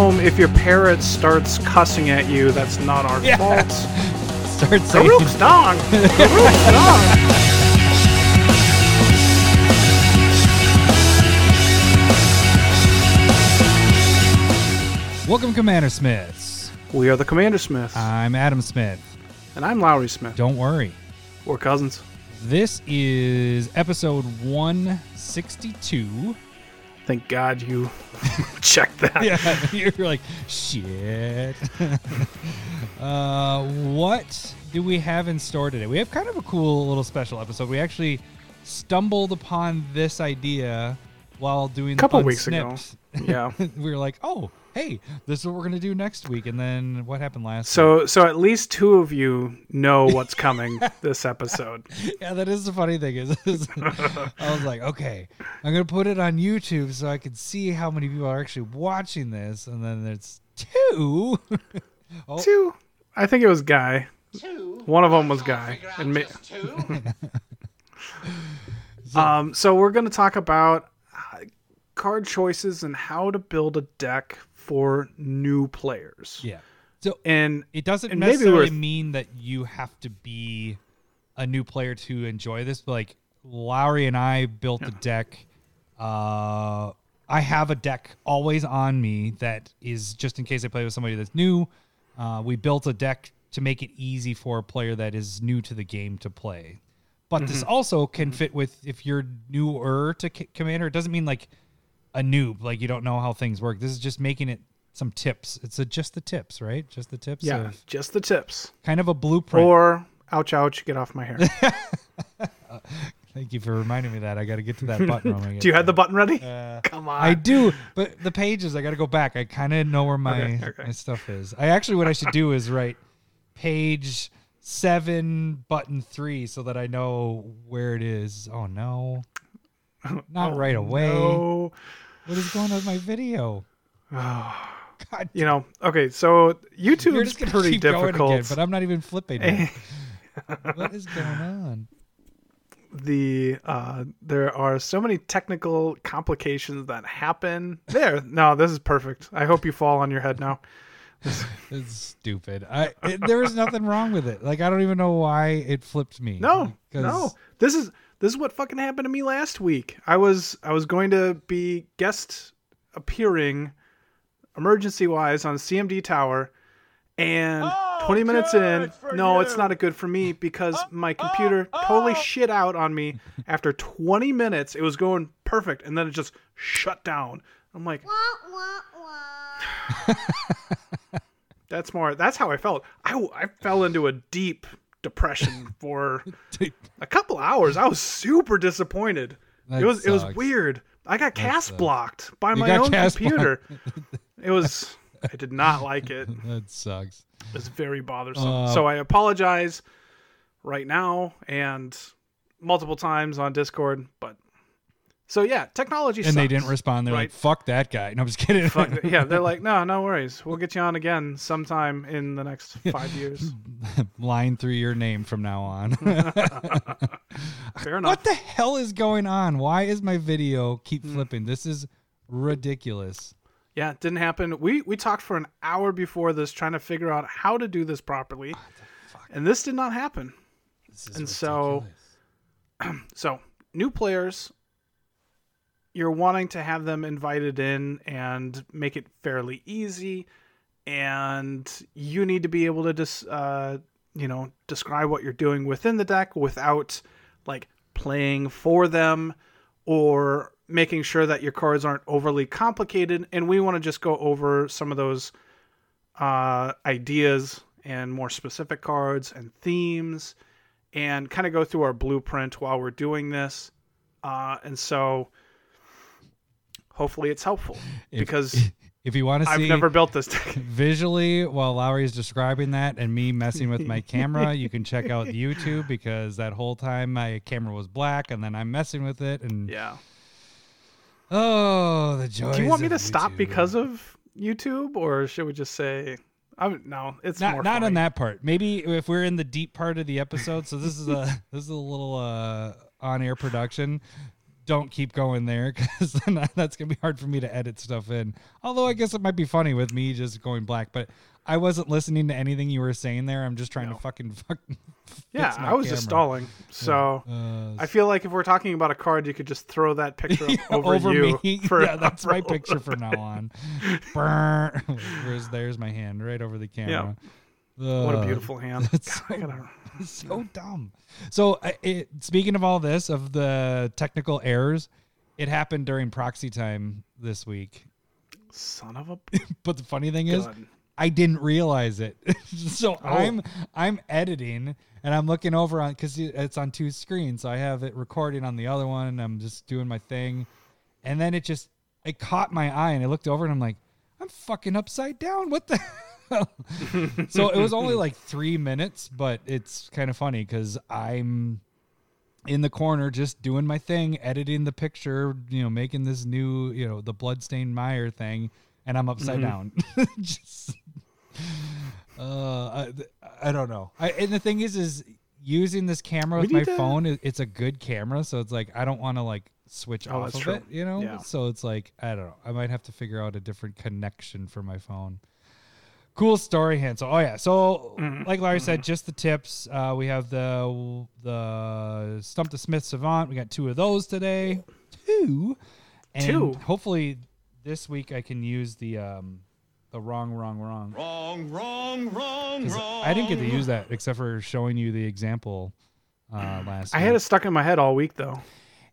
home, if your parrot starts cussing at you, that's not our Yeah. fault. Start saying. Garruk's dog. Garruk's dog. Welcome, Commander Smiths. We are the Commander Smiths. I'm Adam Smith. and I'm Lowry Smith. Don't worry. We're cousins. This is episode 162. Thank God you checked that. yeah, you're like, shit. uh, what do we have in store today? We have kind of a cool little special episode. We actually stumbled upon this idea while doing a Couple weeks ago. Yeah. we were like, oh, hey, this is what we're gonna do next week. And then what happened last? So, so at least two of you know what's coming this episode. yeah, that is the funny thing is, is I was like, okay, I'm gonna put it on YouTube so I can see how many people are actually watching this. And then there's two. oh, Two. I think it was Guy. Two. One of them was Guy. And ma- just two. Um, so we're going to talk about uh, card choices and how to build a deck for new players. yeah. So And it doesn't And necessarily mean that you have to be a new player to enjoy this. But like Lowry and I built a deck. Uh, I have a deck always on me that is just in case I play with somebody that's new. Uh, we built a deck to make it easy for a player that is new to the game to play. But this Mm-hmm. also can fit with if you're newer to Commander. It doesn't mean like a noob, like you don't know how things work. This is just making it some tips. It's a, just the tips, right? Just the tips. yeah, of- just the tips. kind of a blueprint. Or, ouch, ouch, get off my hair. Thank you for reminding me that. I got to get to that button. when we get Do you have the button ready? Uh, Come on. I do, but the pages I got to go back. I kind of know where my Okay, okay. my stuff is. I actually what I should do is write page seven, button three, so that I know where it is. Oh no, not Oh, right away. No. What is going on with my video? Oh, God, you know, okay, so YouTube's pretty difficult. again, but I'm not even flipping. it. what is going on? the uh there are so many technical complications that happen there no this is perfect i hope you fall on your head now It's stupid. I it, there was nothing wrong with it. Like I don't even know why it flipped me. No, no this is this is what fucking happened to me last week. I was i was going to be guest appearing emergency wise on cmd tower and Oh, 20 minutes in good for no it's not a good for me because oh, my oh, computer oh. totally shit out on me. After 20 minutes it was going perfect and then it just shut down. I'm like That's more. That's how I felt. I, I fell into a deep depression for a couple hours. I was super disappointed. That it was it was weird. I got cast sucks. blocked by You my own computer. it was. I did not like it. that sucks. It was very bothersome. Uh, so I apologize right now and multiple times on Discord. But so yeah, technology. And they didn't respond. They're like, "Fuck that guy." No, I'm just kidding. Fuck it. yeah, they're like, no, no worries. We'll get you on again sometime in the next five years. line through your name from now on. Fair enough. what the hell is going on? Why is my video keep Hmm. flipping? This is ridiculous. Yeah, it didn't happen. We we talked for an hour before this trying to figure out how to do this properly. And this did not happen. This is And so- So, new players you're wanting to have them invited in and make it fairly easy and you need to be able to just uh, you know describe what you're doing within the deck without like playing for them or making sure that your cards aren't overly complicated. And we want to just go over some of those uh, ideas and more specific cards and themes and kind of go through our blueprint while we're doing this. Uh, and so hopefully it's helpful If- because if you want to see I've never built this deck. visually while Lowry is describing that and me messing with my camera, you can check out YouTube because that whole time my camera was black and then I'm messing with it and yeah. oh the joy. Do you want me to stop because of YouTube, or should we just say? I'm no. It's not more not on that part. Maybe if we're in the deep part of the episode. So this is a this is a little uh on air production. Don't keep going there because that's gonna be hard for me to edit stuff in. Although I guess it might be funny with me just going black, but I wasn't listening to anything you were saying there. I'm just trying No. to fucking fucking. Yeah, I was just stalling. So Uh, I feel like if we're talking about a card, you could just throw that picture up over, over you. me. For yeah, that's my picture from now on. Brr. There's there's my hand right over the camera. Yeah. What a beautiful hand. God, I gotta- so dumb. So, I- it, speaking of all this, of the technical errors, it happened during proxy time this week. Son of a But the funny thing is, gun. I didn't realize it. so Oh. I'm I'm editing and I'm looking over on because it's on two screens. So I have it recording on the other one, and I'm just doing my thing, and then it just it caught my eye, and I looked over, and I'm like, I'm fucking upside down. What the? so it was only like three minutes, but it's kind of funny because I'm in the corner just doing my thing, editing the picture, you know, making this new, you know, the Bloodstained Mire thing, and I'm upside down. just, uh, I, I don't know. I, and the thing is, is using this camera with my to- phone, it's a good camera, so it's like I don't want to like switch Oh, off of true. it, you know. Yeah. So it's like I don't know. I might have to figure out a different connection for my phone cool story hand so oh yeah. So Mm-hmm. like Lowry said just the tips. Uh we have the the stump the smith savant. We got two of those today. Two. And Two? hopefully this week i can use the um the wrong wrong wrong. Wrong, wrong, wrong, 'Cause wrong. i didn't get to use that except for showing you the example uh last I week. had it stuck in my head all week though,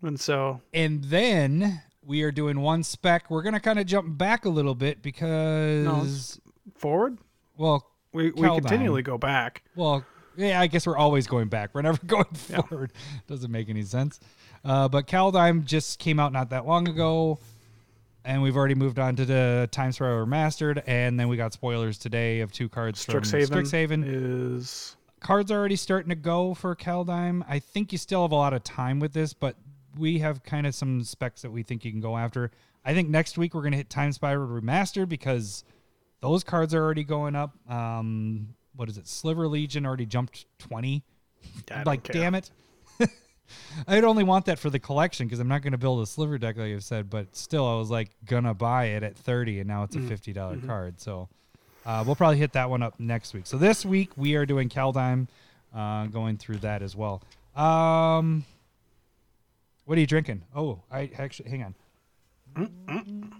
and so and then we are doing one spec. We're gonna kind of jump back a little bit because forward well we, we continually go back. Well, yeah, I guess we're always going back. We're never going forward. Doesn't make any sense. Uh, but Kaldheim just came out not that long ago, and we've already moved on to the Time Spiral Remastered, and then we got spoilers today of two cards from Strixhaven, Strixhaven. is Cards are already starting to go for Kaldheim. I think you still have a lot of time with this, but we have kind of some specs that we think you can go after. I think next week we're going to hit Time Spiral Remastered because those cards are already going up. Um, what is it? Sliver Legion already jumped 20. Like, care. damn it. I'd only want that for the collection because I'm not going to build a sliver deck like I've said, but still, I was like gonna buy it at 30, and now it's a Mm-hmm. fifty dollars card. So uh, we'll probably hit that one up next week. So this week we are doing Kaldheim, uh, going through that as well. Um, what are you drinking? Oh, I actually hang on.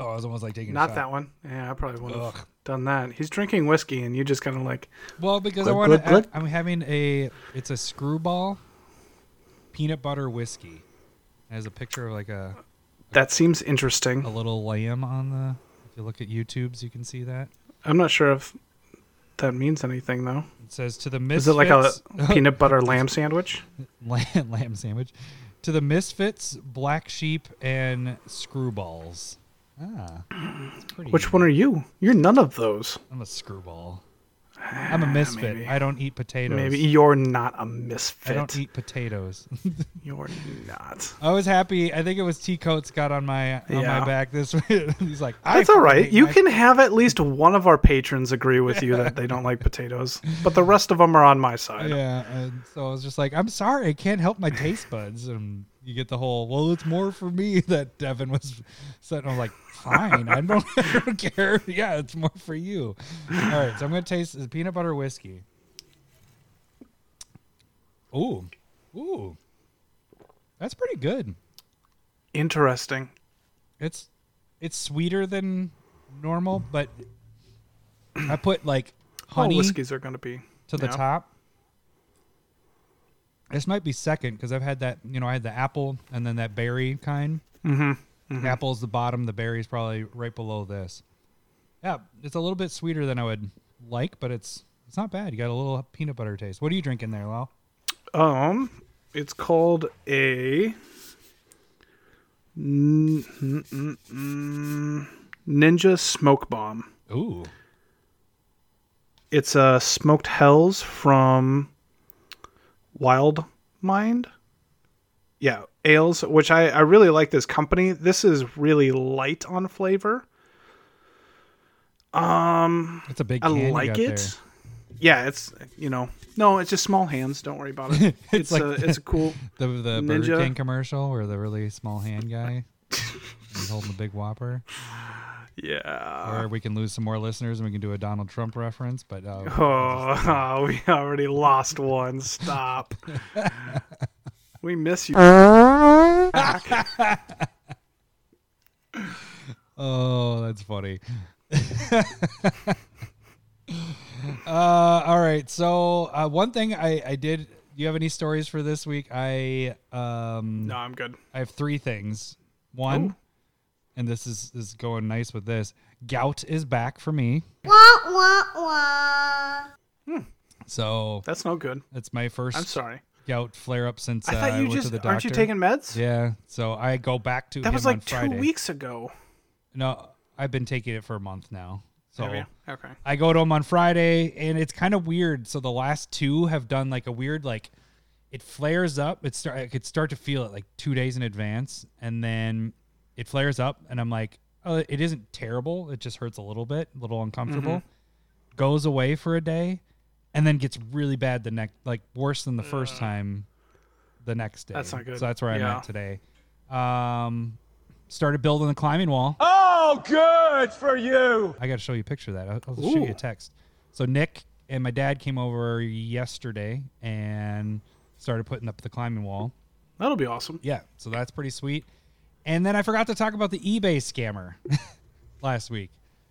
Oh, I was almost like taking a not shot. that one. Yeah, I probably would have done that. He's drinking whiskey, and you just kind of like Well, because I want to. I'm having a. It's a screwball peanut butter whiskey. It has a picture of like a, that seems interesting. a little lamb on the. If you look at YouTube's, you can see that. I'm not sure if that means anything though. It says to the misfits. Is it like a peanut butter lamb sandwich? lamb, lamb sandwich? To the misfits, black sheep, and screwballs. Ah, pretty. Which one are you? You're none of those. I'm a screwball. I'm a misfit. maybe. I don't eat potatoes. Maybe you're not a misfit. I don't eat potatoes. You're not. I was happy. I think it was T Coats got on my on my back this week. He's like, I That's all right. You my- can have at least one of our patrons agree with you that they don't like potatoes, but the rest of them are on my side. Yeah, and so I was just like, I'm sorry, I can't help my taste buds. And you get the whole, well, it's more for me that Devin was said. i'm like, fine, I don't, I don't care. Yeah, it's more for you. All right, so I'm gonna taste the peanut butter whiskey. Ooh, ooh, that's pretty good. Interesting. It's it's sweeter than normal, but I put like All honey whiskeys are to be to the yeah. top. This might be second because I've had that. You know, I had the apple and then that berry kind. Mm-hmm. Apple's the bottom. The berry's probably right below this. Yeah, it's a little bit sweeter than I would like, but it's it's not bad. You got a little peanut butter taste. What are you drinking there, Lau? Um, it's called a mm, mm, mm, Ninja Smoke Bomb. Ooh, It's a smoked helles from Wild Mind. Yeah, ales, which I, I really like this company. This is really light on flavor. Um, it's a big. I like it. there. yeah, it's you know, no, it's just small hands. Don't worry about it. it's like a it's a cool. The the Burger Ninja. King commercial where the really small hand guy is holding the big whopper. Yeah. Or we can lose some more listeners and we can do a Donald Trump reference, but uh, Oh, we already lost one. Stop. we miss you. Oh, that's funny. uh, all right. So uh, one thing I, I did. Do you have any stories for this week? I um No, I'm good. I have three things. One, Oh. And this is is going nice with this. Gout is back for me. Wah, wah, wah. Hmm. So That's no good. that's my 1st I'm sorry. gout flare up since I uh, thought I you went just to the doctor. aren't you taking meds? Yeah. So I go back to That him was on like two Friday. weeks ago. No, I've been taking it for a month now. So Have? Okay. I go to him on Friday, and it's kind of weird. So the last two have done like a weird like it flares up. It start I could start to feel it like two days in advance, and then it flares up, and I'm like, oh, it isn't terrible. It just hurts a little bit, a little uncomfortable. Mm-hmm. Goes away for a day, and then gets really bad the next, like worse than the first time. The next day. That's not good. So that's where I'm at today. Um, started building the climbing wall. Oh, good for you. I got to show you a picture of that. I'll, I'll show you a text. So Nick and my dad came over yesterday and started putting up the climbing wall. That'll be awesome. Yeah, so that's pretty sweet. And then I forgot to talk about the eBay scammer last week.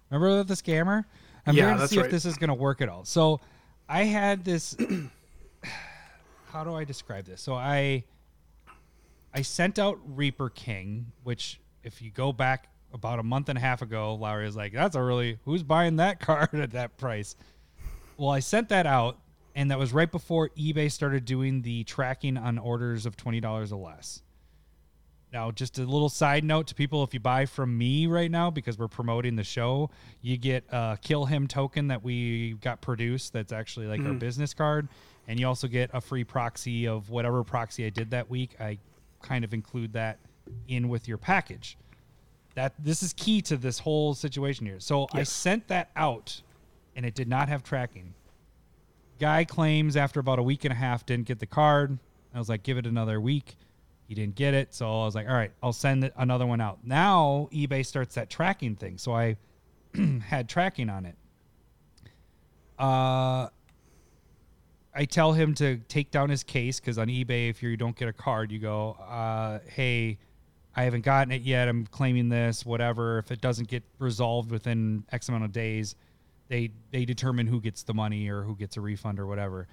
Remember the scammer? I'm Yeah, trying to see if this is going to work at all. So I had this. how do I describe this? So I I sent out Reaper King, which if you go back about a month and a half ago, Lowry was like, "That's a really who's buying that card at that price." Well, I sent that out, and that was right before eBay started doing the tracking on orders of twenty dollars or less. Now, just a little side note to people: if you buy from me right now because we're promoting the show, you get a Kill Him token that we got produced. That's actually like our mm. business card, and you also get a free proxy of whatever proxy I did that week. I kind of include that in with your package. That this is key to this whole situation here. So I sent that out, and it did not have tracking. Guy claims after about a week and a half didn't get the card. I was like, give it another week. He didn't get it, so I was like, all right, I'll send another one out. Now eBay starts that tracking thing, so I had tracking on it. Uh, I tell him to take down his case because on eBay, if you don't get a card, you go, uh, "Hey, I haven't gotten it yet. I'm claiming this, whatever. If it doesn't get resolved within X amount of days, they they determine who gets the money or who gets a refund or whatever."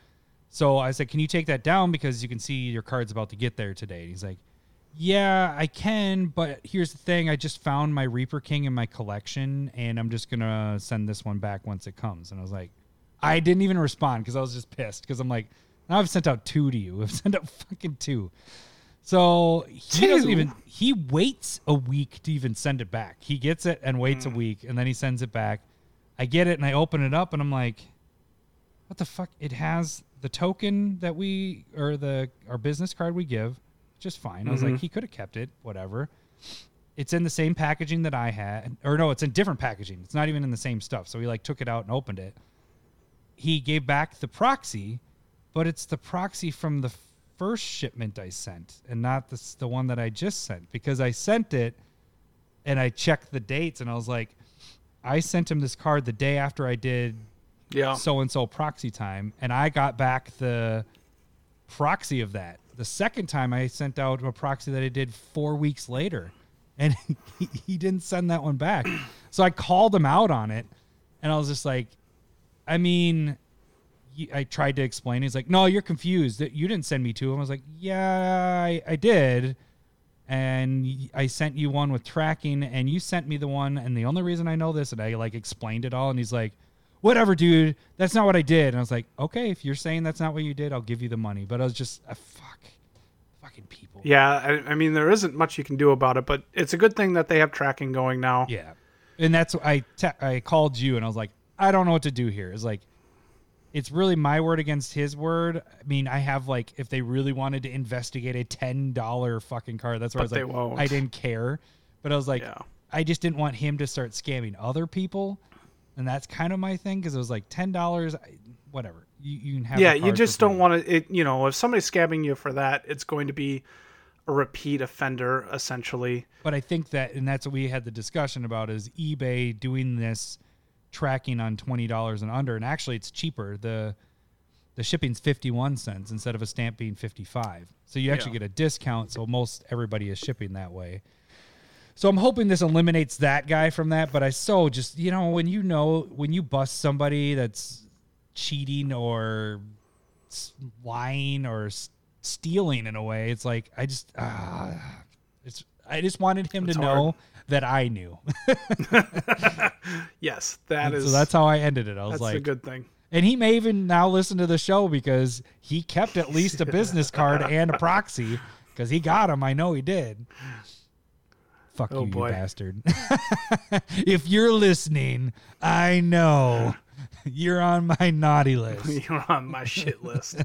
So I said, "Can you take that down because you can see your card's about to get there today?" And he's like, "Yeah, I can, but here's the thing: I just found my Reaper King in my collection, and I'm just gonna send this one back once it comes." And I was like, I didn't even respond because I was just pissed because I'm like, now I've sent out two to you. I've sent out fucking two. So he doesn't even. He waits a week to even send it back. He gets it and waits a mm. week, and then he sends it back. I get it and I open it up and I'm like, what the fuck? It has the token that we or the our business card we give, just fine. I was like, mm-hmm. he could have kept it, whatever. It's in the same packaging that I had, or no, it's in different packaging. It's not even in the same stuff. So he like took it out and opened it. He gave back the proxy, but it's the proxy from the first shipment I sent, and not the the one that I just sent because I sent it, and I checked the dates, and I was like, I sent him this card the day after I did Yeah. so and so proxy time, and I got back the proxy of that. The second time I sent out a proxy that I did four weeks later, and he, he didn't send that one back. So I called him out on it, and I was just like, I mean, I tried to explain. He's like, "No, you're confused. That you didn't send me him." I was like, "Yeah, I, I did." And I sent you one with tracking, and you sent me the one. And the only reason I know this, and I like explained it all, and he's like, "Whatever, dude. That's not what I did." And I was like, "Okay, if you're saying that's not what you did, I'll give you the money." But I was just, uh, fuck, fucking people. Yeah, I, I mean there isn't much you can do about it, but it's a good thing that they have tracking going now. Yeah, and that's I te- I called you and I was like, I don't know what to do here. It's like, it's really my word against his word. I mean, I have like, if they really wanted to investigate a ten dollar fucking car, that's where I was they like, won't. I didn't care, but I was like, Yeah. I just didn't want him to start scamming other people, and that's kind of my thing because it was like ten dollars. whatever. You, you can have. yeah, you just don't want to. It you know, if somebody's scabbing you for that, it's going to be a repeat offender essentially. But I think that, and that's what we had the discussion about, is eBay doing this tracking on twenty dollars and under, and actually it's cheaper. the The shipping's fifty one cents instead of a stamp being fifty five. So you actually Yeah. get a discount. So most everybody is shipping that way. So I'm hoping this eliminates that guy from that. But I so just you know when you know when you bust somebody that's cheating or lying or stealing in a way, it's like I just ah, it's I just wanted him It's to hard. know that I knew. Yes, that is. so that's how I ended it. I was that's like, a good thing. and he may even now listen to the show because he kept at least a business card and a proxy because he got him. I know he did. Fuck Oh, you, boy. you bastard. if you're listening, I know you're on my naughty list. You're on my shit list.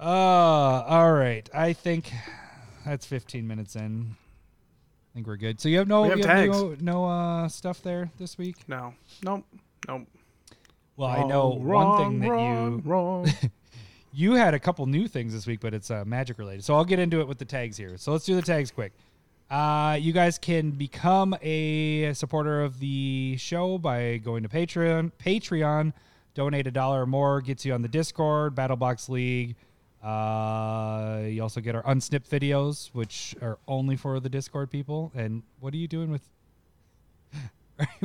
Uh, all right. I think that's 15 minutes in. I think we're good. So you have no We have you tags. no, no uh, stuff there this week? No, nope, nope. Well, I know Wrong, one thing that wrong, you wrong. you had a couple new things this week, but it's uh, magic related. So I'll get into it with the tags here. So let's do the tags quick. Uh, you guys can become a supporter of the show by going to Patreon. Patreon, donate a dollar or more gets you on the Discord, Battlebox League. Uh, you also get our unsnipped videos, which are only for the Discord people. And what are you doing with?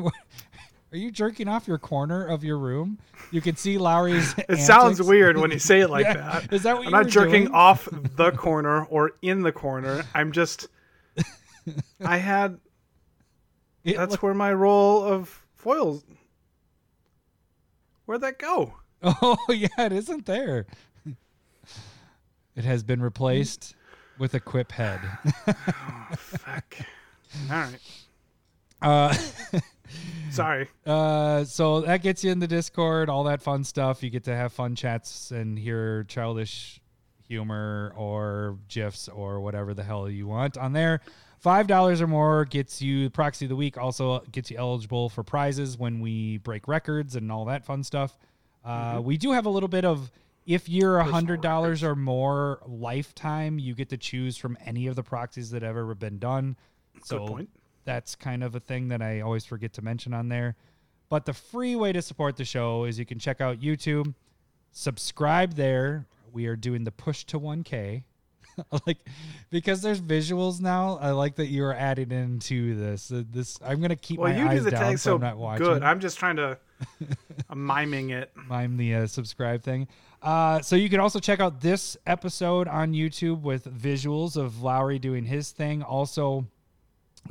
Are you, jerking off your corner of your room? You can see Lowry's. It sounds weird when you say it like Yeah. that. Is that what you're doing? I'm not jerking doing? off the corner or in the corner. I'm just. I had. It That's look- where my roll of foils. Where'd that go? Oh yeah, it isn't there. It has been replaced with a quip head. oh, Fuck. All right. Uh, Sorry. uh, so that gets you in the Discord, all that fun stuff. You get to have fun chats and hear childish humor or gifs or whatever the hell you want on there. Five dollars or more gets you proxy of the week. Also gets you eligible for prizes when we break records and all that fun stuff. Uh, We do have a little bit of if you're a hundred dollars or more lifetime, you get to choose from any of the proxies that have ever been done. So that's kind of a thing that I always forget to mention on there. But the free way to support the show is you can check out YouTube, subscribe there. We are doing the push to 1K. like because there's visuals now. I like that you are adding into this. Uh, This I'm gonna keep Well, my you do eyes the down tag so so I'm not watching. good. I'm just trying to. I'm miming it. mime the uh, subscribe thing. Uh, so you can also check out this episode on YouTube with visuals of Lowry doing his thing. Also,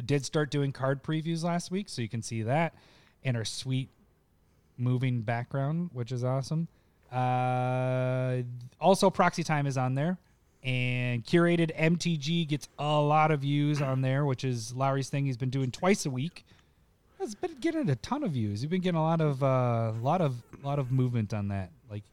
did start doing card previews last week, so you can see that and our sweet moving background, which is awesome. Uh, also, Proxy Time is on there, and curated MTG gets a lot of views on there, which is Lowry's thing. He's been doing twice a week. It's been getting a ton of views. You've been getting a lot of, uh, lot of, lot of movement on that. Like,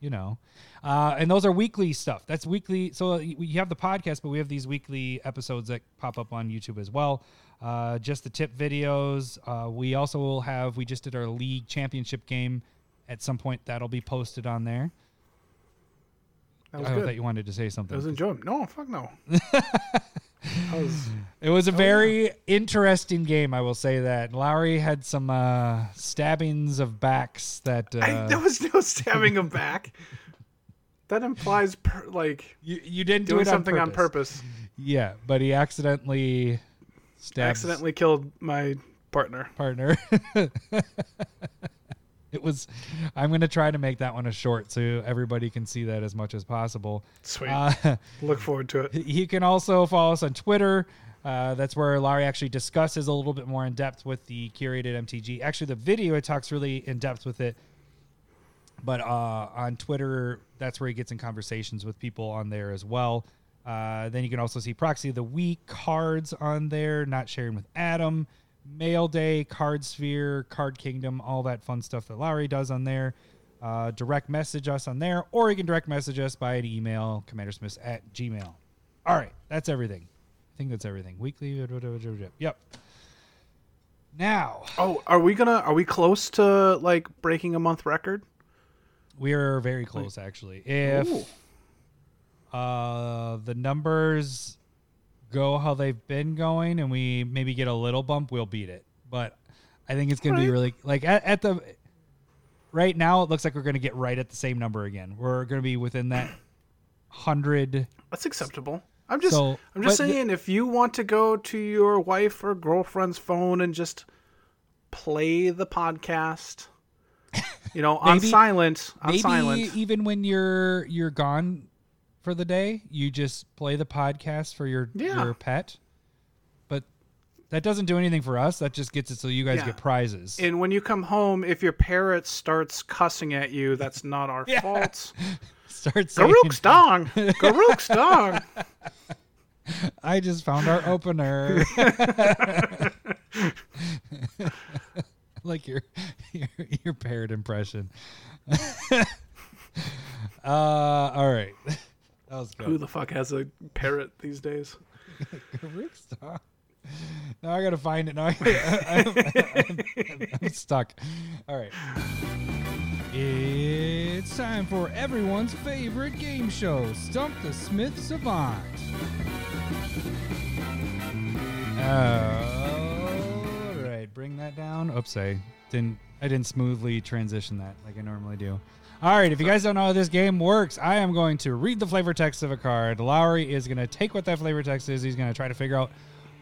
you know, uh, and those are weekly stuff. That's weekly. So we have the podcast, but we have these weekly episodes that pop up on YouTube as well. Uh, just the tip videos. Uh, we also will have. We just did our league championship game. At some point, that'll be posted on there. That was I good. thought you wanted to say something. I was enjoying. No, fuck no. Was, It was a very interesting game, I will say that. Lowry had some uh, stabbings of backs that uh, I, there was no stabbing him back. That implies per, like you, you didn't do it something on on purpose. Yeah, but he accidentally stabbed Accidentally killed my partner. partner. it was. I'm gonna try to make that one a short so everybody can see that as much as possible. Sweet. Uh, Look forward to it. He can also follow us on Twitter. Uh, that's where Lowry actually discusses a little bit more in depth with the curated MTG. Actually, the video it talks really in depth with it, but uh, on Twitter, that's where he gets in conversations with people on there as well. Uh, then you can also see Proxy of the Week cards on there, not sharing with Adam, Mail Day, Card Sphere, Card Kingdom, all that fun stuff that Lowry does on there. Uh, direct message us on there, or you can direct message us by an email, commandersmiths at gmail. All right, that's everything. I think that's everything. Weekly. Yep. Now, Oh, are we gonna? Are we close to like breaking a month record? We are very close, actually. If Ooh. uh, the numbers go how they've been going, and we maybe get a little bump, we'll beat it. But I think it's going to be really like at, at the right now. It looks like we're going to get right at the same number again. We're going to be within that hundred. That's acceptable. I'm just So, I'm just saying if you want to go to your wife or girlfriend's phone and just play the podcast, you know, on silent, on maybe silent. even when you're you're gone for the day, you just play the podcast for your Yeah. your pet. But that doesn't do anything for us. That just gets it so you guys Yeah. get prizes. And when you come home, if your parrot starts cussing at you, that's not our Yeah. fault. Start saying, Garruk's dong. Garruk's dong. I just found our opener. like your, your your parrot impression. uh, all right, that was Who the fuck has a parrot these days? Rookstock. Now I gotta find it. Now I, I'm, I'm- I'm stuck. All right. It's time for everyone's favorite game show, Stump the Smith Savant. All right, bring that down. Oops, I didn't. I didn't smoothly transition that like I normally do. All right, if you guys don't know how this game works, I am going to read the flavor text of a card. Lowry is going to take what that flavor text is. He's going to try to figure out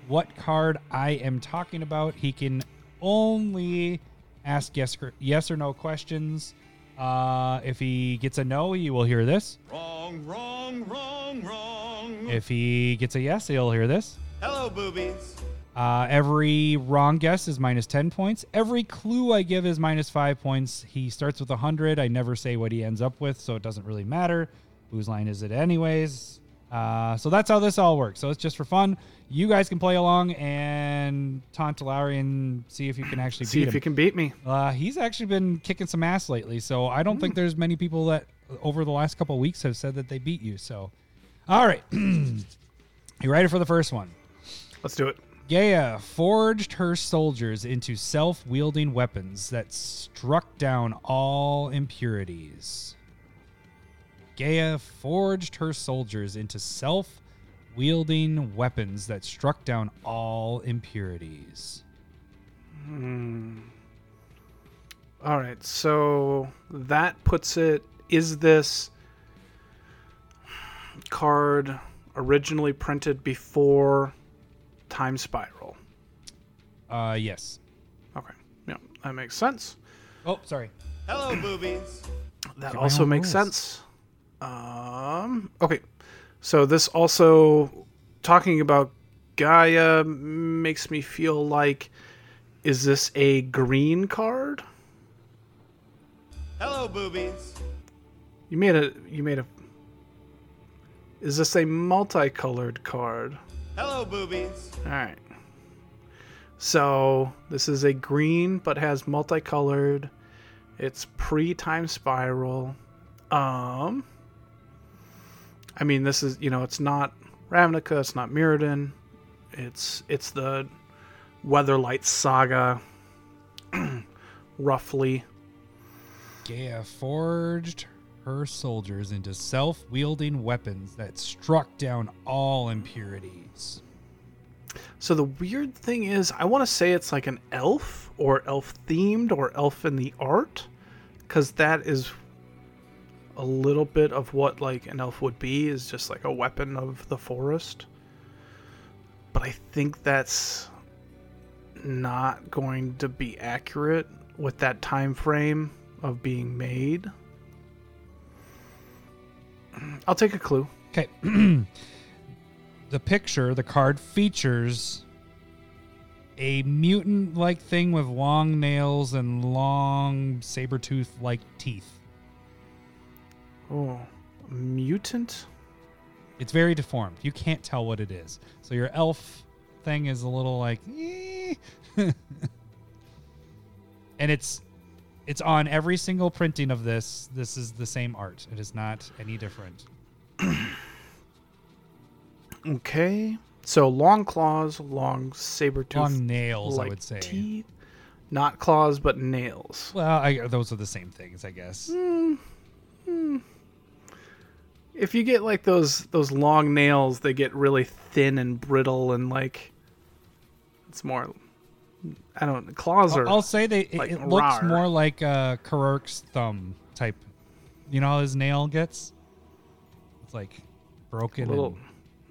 what card I am talking about. He can only ask yes or, yes or no questions. Uh, if he gets a no, you will hear this. Wrong, wrong, wrong, wrong. If he gets a yes, he'll hear this. Hello, boobies. Uh, every wrong guess is minus 10 points. Every clue I give is minus 5 points. He starts with 100. I never say what he ends up with, so it doesn't really matter. Whose line is it, anyways? Uh, so that's how this all works. So it's just for fun. You guys can play along and taunt Lowry and see if you can actually See beat if him. you can beat me. Uh, he's actually been kicking some ass lately, so I don't Hmm. think there's many people that over the last couple weeks have said that they beat you. So, all right, you ready for the first one? Let's do it. Gaia forged her soldiers into self wielding weapons that struck down all impurities. Gaia forged her soldiers into self wielding weapons that struck down all impurities. Hmm. All right, so that puts it. Is this card originally printed before Time Spiral? Uh, yes. Okay, yeah, that makes sense. Oh, sorry. Hello, boobies. That Get also makes rules. sense. Um, okay, so this also talking about Gaia makes me feel like is this a green card? Hello, boobies. You made a you made a Is this a multicolored card? Hello, boobies. All right. So this is a green, but has multicolored. It's pre-time spiral. Um, I mean, this is you know, it's not Ravnica, it's not Mirrodin. It's it's the Weatherlight saga, roughly. Gaia forged her soldiers into self wielding weapons that struck down all impurities. So the weird thing is, I want to say it's like an elf or elf themed or elf in the art, because that is a little bit of what like an elf would be is just like a weapon of the forest. But I think that's not going to be accurate with that time frame of being made. I'll take a clue. Okay. the picture, the card features a mutant like thing with long nails and long saber tooth like teeth. Oh, mutant. It's very deformed. You can't tell what it is. So your elf thing is a little like and it's it's on every single printing of this. This is the same art. It is not any different. Okay. So long claws, long saber tooth, Long nails, I would say. teeth. Not claws, but nails. Well, I, those are the same things, I guess. hmm. if you get like those those long nails, they get really thin and brittle, and like it's more. I don't. Claws are. I'll say they it, like, it looks more like uh Garruk's thumb type. You know how his nail gets? It's like broken. Little-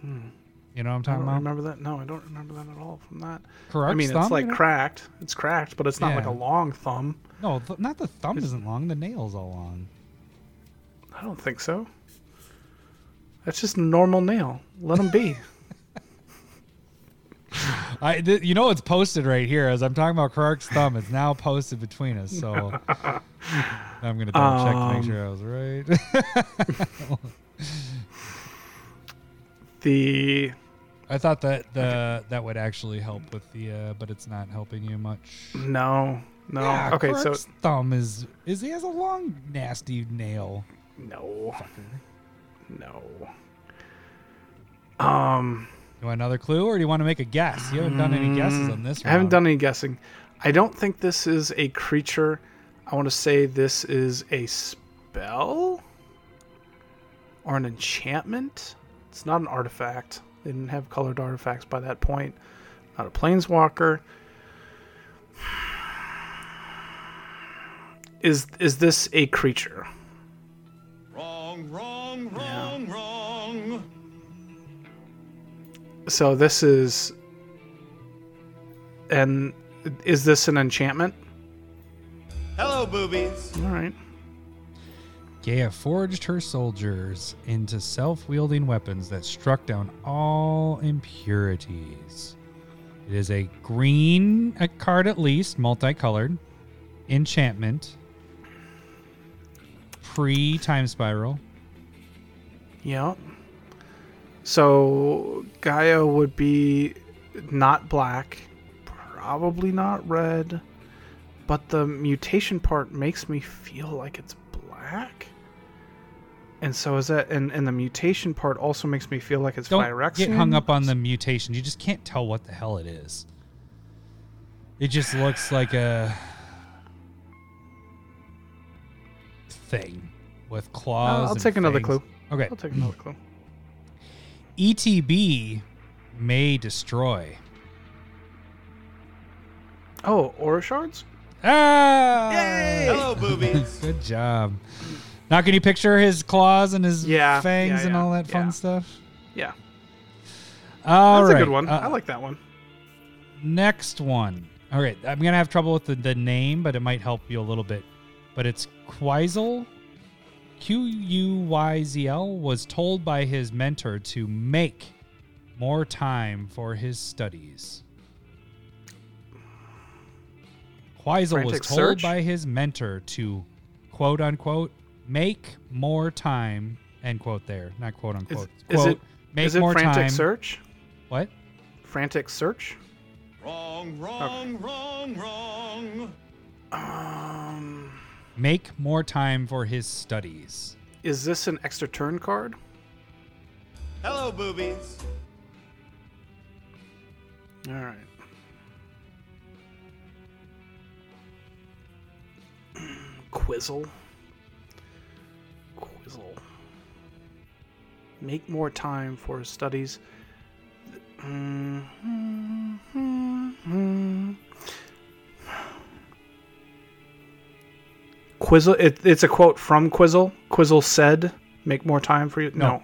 and- you know what I'm I talking don't about? remember that. No, I don't remember that at all from that. Garruk's I mean, thumb, it's like you know? cracked. It's cracked, but it's not like a long thumb. No, th- not the thumb isn't long. The nail's all long. I don't think so. That's just normal nail. Let them be. I, th- you know, it's posted right here as I'm talking about Garruk's thumb. It's now posted between us, so I'm gonna double check to Um, make sure I was right. the I thought that the that would actually help with the, uh, but it's not helping you much. no, no. Yeah, okay, so Garruk's thumb is is he has a long nasty nail. no, no. Um, You want another clue, or do you want to make a guess? You haven't done any um, guesses on this. I haven't done any guessing. I don't think this is a creature. I want to say this is a spell or an enchantment. It's not an artifact. They didn't have colored artifacts by that point. Not a planeswalker. Is is this a creature? Wrong, wrong, wrong, wrong. So this is and is this an enchantment? Hello, boobies. All right. Gaia forged her soldiers into self-wielding weapons that struck down all impurities. It is a green a card at least, multicolored, enchantment, pre-time spiral. Yeah. So Gaia would be not black, probably not red, but the mutation part makes me feel like it's black. And so is that and, and the mutation part also makes me feel like it's Don't Phyrexian. get hung up on the mutation. You just can't tell what the hell it is. It just looks like a thing with claws. I'll and take another clue. Okay. I'll take another clue. ETB may destroy. Oh, aura shards? Ah! Hello, boobies. Good job. Now, can you picture his claws and his Yeah, fangs yeah, and yeah, all that fun yeah. stuff? Yeah. All That's right. a good one. uh, I like that one. Next one. All right, I'm gonna have trouble with the, the name, but it might help you a little bit. But it's Quyzl. Q U Y Z L was told by his mentor to make more time for his studies. Quyzl was told search? by his mentor to quote unquote make more time end quote there not quote unquote is quote it- make Is it more frantic time search? what Frantic search? Wrong, wrong, wrong, wrong. Um make more time for his studies is this an extra turn card? Hello, boobies. All right. Quyzl. Quyzl. Make more time for his studies. Mm-hmm, mm-hmm, mm-hmm. Quyzl. It, it's a quote from Quyzl. Quyzl said, "Make more time for you." No.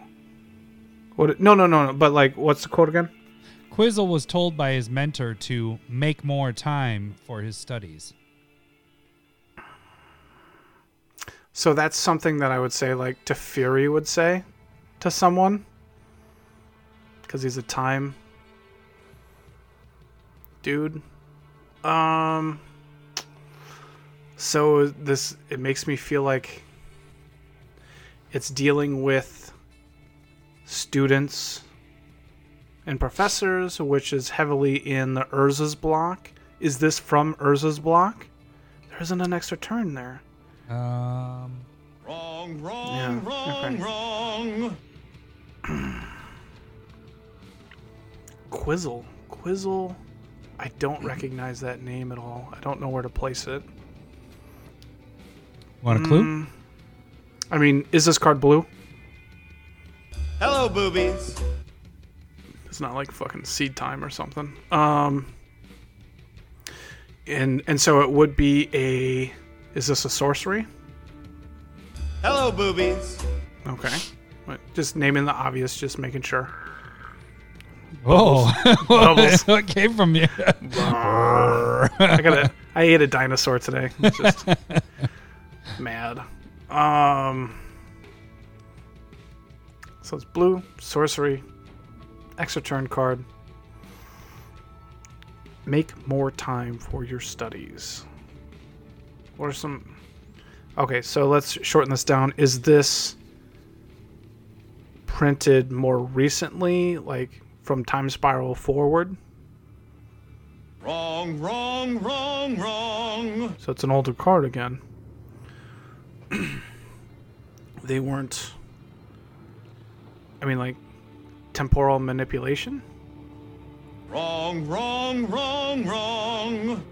What? No, no, no, no. But like, what's the quote again? Quyzl was told by his mentor to make more time for his studies. So that's something that I would say, like Teferi would say to someone, because he's a time dude. Um. So this it makes me feel like it's dealing with students and professors, which is heavily in the Urza's block. Is this from Urza's block? There isn't an extra turn there. Um, Wrong, wrong, Yeah, wrong, okay. wrong. Quyzl. Quyzl. I don't recognize that name at all. I don't know where to place it. Want a clue? Mm, I mean, is this card blue? Hello, boobies. It's not like fucking seed time or something. Um, and and so it would be a. Is this a sorcery? Hello, boobies. Okay. But just naming the obvious, just making sure. Whoa. Bubbles. what came from you? I got to I ate a dinosaur today. It's just mad. Um. So it's blue sorcery, extra turn card. Make more time for your studies. What are some? Okay, so let's shorten this down. Is this printed more recently, like from Time Spiral forward? Wrong, wrong, wrong, wrong. So it's an older card again. they weren't. I mean, like temporal manipulation. Wrong, wrong, wrong, wrong.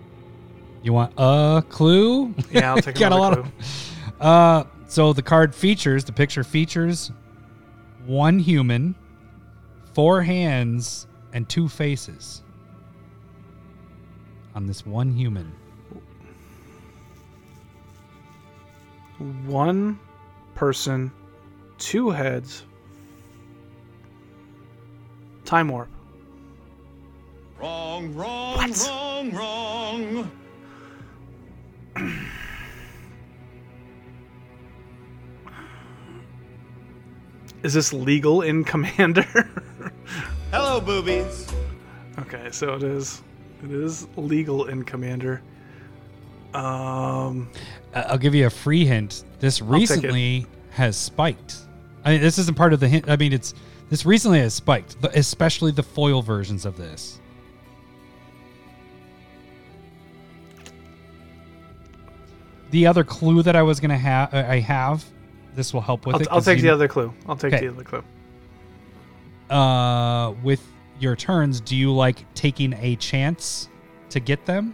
You want a clue? Yeah, I'll take Got a lot clue. of. Uh, so the card features the picture features one human, four hands, and two faces. On this one human. One person, two heads. Time warp. Wrong, wrong, What? wrong, wrong. Is this legal in Commander? Hello, boobies. okay, so it is. It is legal in Commander. Um. Uh, I'll give you a free hint. This recently has spiked. I mean, this isn't part of the hint. I mean, it's this recently has spiked, especially the foil versions of this. The other clue that I was gonna have, I have, this will help with I'll, it. I'll take the other clue. I'll take Okay. the other clue. Uh, with your turns, do you like taking a chance to get them?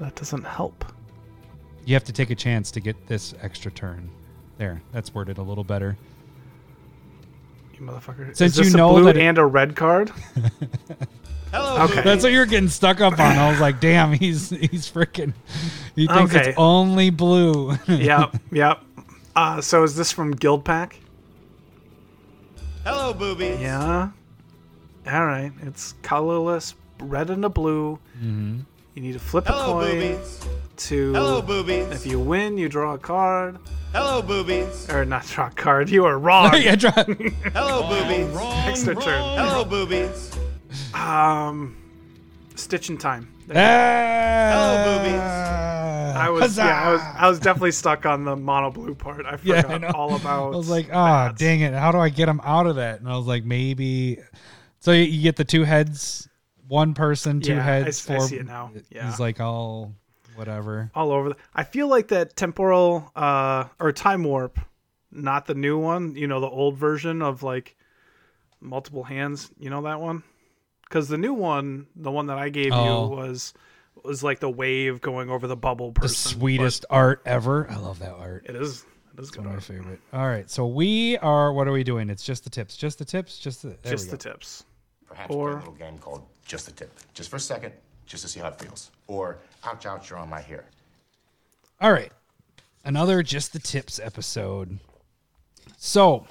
That doesn't help. You have to take a chance to get this extra turn. There, that's worded a little better. You motherfucker. Since is this you know a blue that it- and a red card? Hello, Okay. That's what you're getting stuck up on. I was like, damn, he's he's freaking. He thinks Okay. it's only blue. yep, yep. Uh, so is this from Guildpact? Hello, boobies. Yeah. All right. It's colorless, red and a blue. You need to flip a coin boobies. to. Hello, boobies. If you win, you draw a card. Hello, boobies. Or not draw a card. You are wrong. yeah, try. Hello, boobies. Wrong, Extra turn. Hello, boobies. Um, Stitch in Time. Hello, boobies. I was yeah, I was I was definitely stuck on the mono blue part. I Yeah, forgot I know. all about. I was like, ah, that. dang it! How do I get him out of that? And I was like, maybe. So you- you get the two heads, one person, two Yeah, I heads. I four. see it now. Yeah. He's like, all whatever. all over. The, I feel like that temporal uh or time warp, not the new one. You know, the old version of like multiple hands. You know that one? Because the new one, the one that I gave Oh. you was was like the wave going over the bubble The person. sweetest art ever. I love that art. but It is. It is good. One of my favorite. All right, so we are. What are we doing? It's just the tips. Just the tips. Just the. Just the tips. Perhaps Or- play a little game called Just a Tip. Just for a second, just to see how it feels. Or ouch, ouch, you're on my hair. All right, another just the tips episode. So,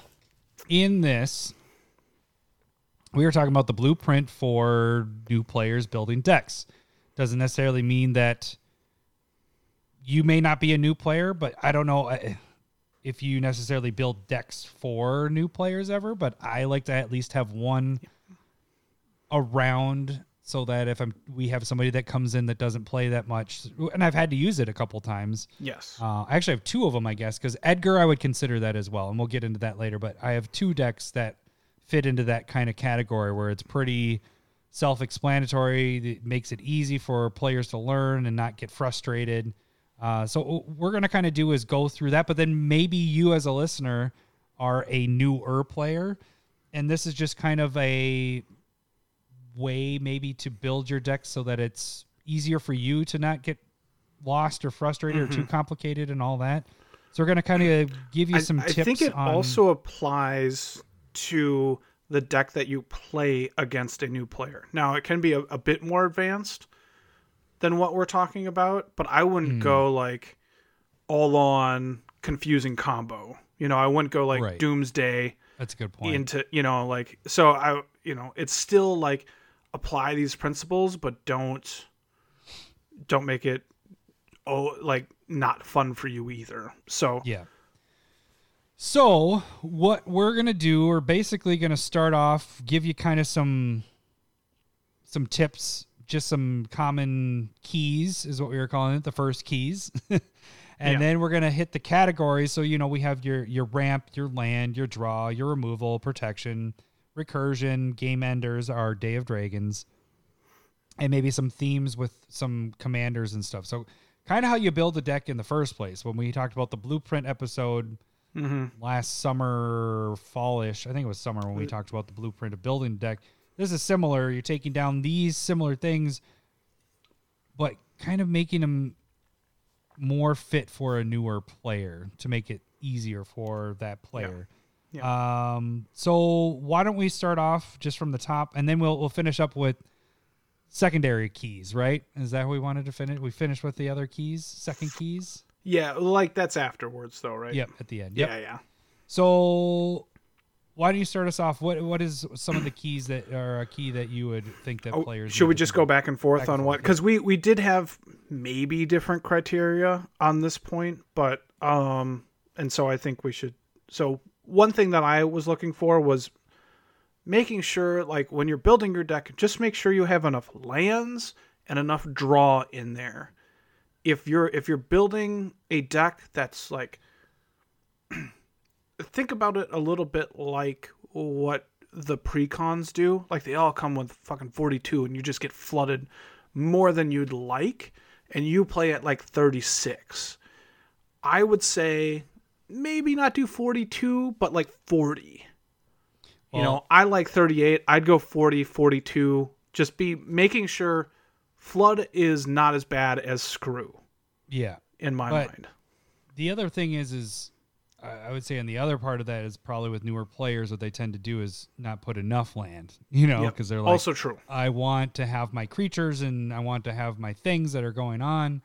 in this, we were talking about the blueprint for new players building decks. Doesn't necessarily mean that you may not be a new player, but I don't know uh, if you necessarily build decks for new players ever. But I like to at least have one around so that if I'm we have somebody that comes in that doesn't play that much, and I've had to use it a couple times. Yes. Uh, I actually have two of them, I guess, because Edgar, I would consider that as well, and we'll get into that later. But I have two decks that fit into that kind of category where it's pretty self-explanatory. It makes it easy for players to learn and not get frustrated. Uh, so we're gonna kind of do is go through that, but then maybe you as a listener are a newer player, and this is just kind of a way maybe to build your deck so that it's easier for you to not get lost or frustrated or too complicated and all that. So we're gonna kind of give you some I tips. I think it on, also applies to the deck that you play against a new player. Now, it can be a, a bit more advanced than what we're talking about, but I wouldn't Hmm. go like all on confusing combo. You know, I wouldn't go like Right. Doomsday that's a good point. into, you know, like, so I, you know, it's still like apply these principles, but don't, don't make it, oh, like not fun for you either. So, Yeah. So what we're gonna do, we're basically gonna start off, give you kind of some some tips, just some common keys is what we were calling it, the first keys. and Yeah. then we're gonna hit the categories. So you know we have your your ramp, your land, your draw, your removal, protection, recursion, game enders, our Day of Dragons, and maybe some themes with some commanders and stuff. So kind of how you build a deck in the first place. When we talked about the blueprint episode mm-hmm. last summer, fallish, I think it was summer when we talked about the blueprint of building a deck. This is similar. You're taking down these similar things, but kind of making them more fit for a newer player to make it easier for that player. Um, so why don't we start off just from the top, and then we'll we'll finish up with secondary keys, right? Is that what we wanted to finish? We finished with the other keys, second keys. yeah, like that's afterwards though, right? Yep, at the end. Yep. Yeah, yeah. So why don't you start us off? What what is some of the keys that are a key that you would think that Oh, players should we just go back and forth Back and on what? Because we we did have maybe different criteria on this point, but um, and so I think we should. So one thing that I was looking for was making sure, like when you're building your deck, just make sure you have enough lands and enough draw in there. If you're if you're building a deck that's like think about it a little bit like what the precons do. Like they all come with fucking 42 and you just get flooded more than you'd like and you play at like 36. I would say maybe not do 42 but like 40. you know, I like 38. I'd go 40, 42. Just be making sure flood is not as bad as screw Yeah. in my But- mind. The other thing is, is I would say, on the other part of that is probably with newer players, what they tend to do is not put enough land, you know, Yep. because they're like, also true. I want to have my creatures and I want to have my things that are going on.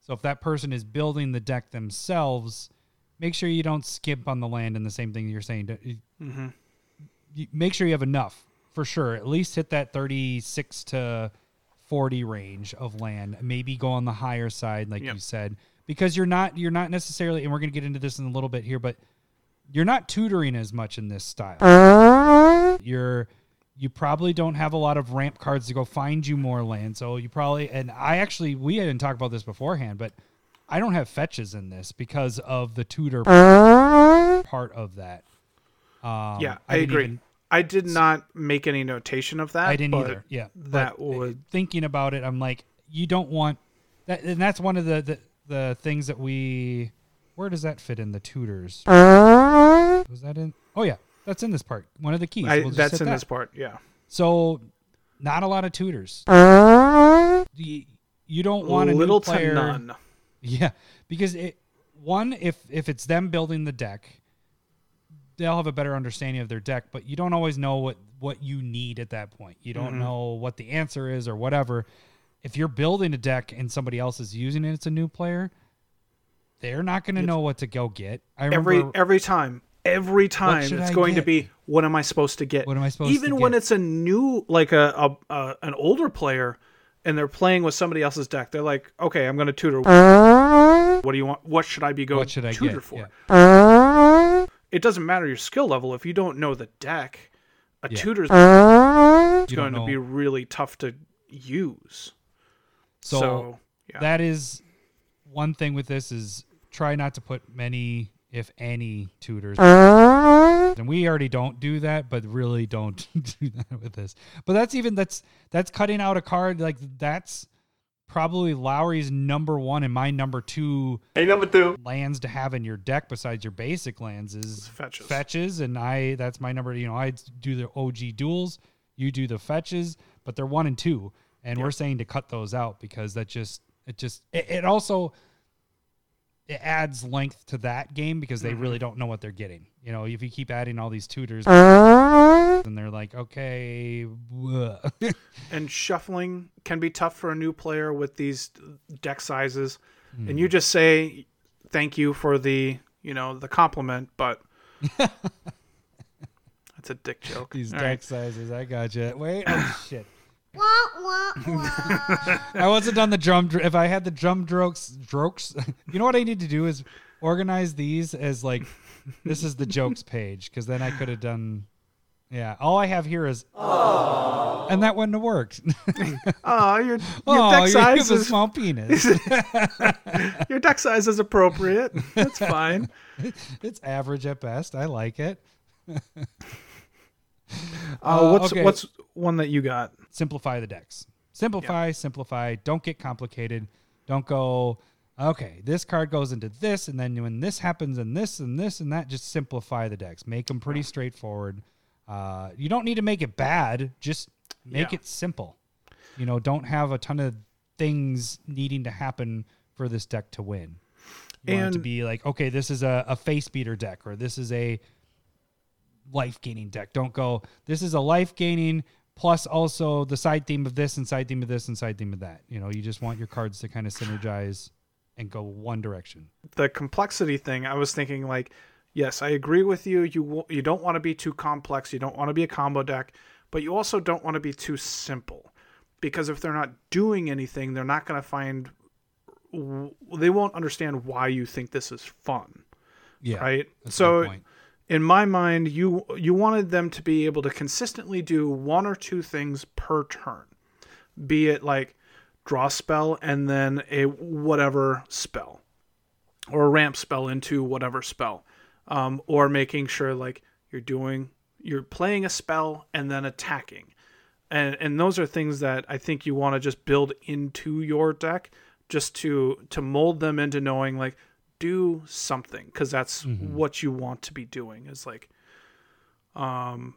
So if that person is building the deck themselves, make sure you don't skip on the land and the same thing you're saying. Mm-hmm. You- Make sure you have enough for sure. At least hit that 36 to 40 range of land. Maybe go on the higher side, like Yep. you said, because you're not you're not necessarily. And we're gonna get into this in a little bit here, but you're not tutoring as much in this style you're you probably don't have a lot of ramp cards to go find you more land. So you probably and I actually we didn't talk about this beforehand, but I don't have fetches in this because of the tutor part of that. Um, Yeah, I, didn't agree. even- I did not make any notation of that. I didn't but either. Yeah, that but would thinking about it, I'm like, you don't want that, and that's one of the the, the things that we. Where does that fit in the tutors? Was that in? Oh yeah, that's in this part. One of the keys. We'll just that's in that. this part. Yeah, So, not a lot of tutors. You, you don't want a new little player. to none. Yeah, because it one if if it's them building the deck, they'll have a better understanding of their deck, but you don't always know what what you need at that point. You Mm-hmm. don't know what the answer is or whatever. If you're building a deck and somebody else is using it, it's a new player. They're not going to know what to go get. I remember Every every time, every time it's I going to be what am I supposed to get? What am I supposed Even when get? it's a new like a, a, a an older player and they're playing with somebody else's deck, they're like, okay, I'm going to tutor. What do you want? What should I be going what should I tutor get? for? Yeah. It doesn't matter your skill level if you don't know the deck. A Yeah. tutor's You going to be really tough to use. So, So, yeah. that is one thing with this is try not to put many, if any, tutors. And we already don't do that, but really don't do that with this. But that's even that's that's cutting out a card like that's probably Lowry's number one and my number two Hey, number two. lands to have in your deck besides your basic lands is Fetches. Fetches, and I that's my number. You know, I do the OG duels, you do the fetches, but they're one and two, and we're saying to cut those out because that just It just it, it also it adds length to that game because they really mm-hmm. don't know what they're getting. You know, if you keep adding all these tutors, and they're like, okay, and shuffling can be tough for a new player with these deck sizes and you hmm. just say thank you for the you know the compliment but that's a dick joke these All deck right. sizes. I got you. Wait, oh shit. I wasn't on the drum. dr- If I had the drum strokes, strokes, you know what I need to do is organize these as like this is the jokes page because then I could have done. Yeah, all I have here is, and that wouldn't have worked. oh your, your oh, deck size have a is small penis. your deck size is appropriate that's fine it's average at best. I like it. Uh, what's okay. what's one that you got simplify the decks. Simplify, simplify. Don't get complicated. Don't go, okay, this card goes into this, and then when this happens, and this, and this, and that, just simplify the decks. Make them pretty straightforward. Uh, you don't need to make it bad, just make Yeah. it simple. You know, don't have a ton of things needing to happen for this deck to win. You want it to be like, okay, this is a, a face beater deck, or this is a life gaining deck. Don't go, this is a life gaining plus also the side theme of this and side theme of this and side theme of that. You know, you just want your cards to kind of synergize and go one direction. the complexity thing i was thinking like yes i agree with you you you don't want to be too complex you don't want to be a combo deck but you also don't want to be too simple because if they're not doing anything they're not going to find they won't understand why you think this is fun Yeah. right so point. In my mind you you wanted them to be able to consistently do one or two things per turn. Be it like draw spell and then a whatever spell or ramp spell into whatever spell. Um, or making sure like you're doing you're playing a spell and then attacking. And and those are things that I think you want to just build into your deck just to to mold them into knowing like do something because that's what you want to be doing is like um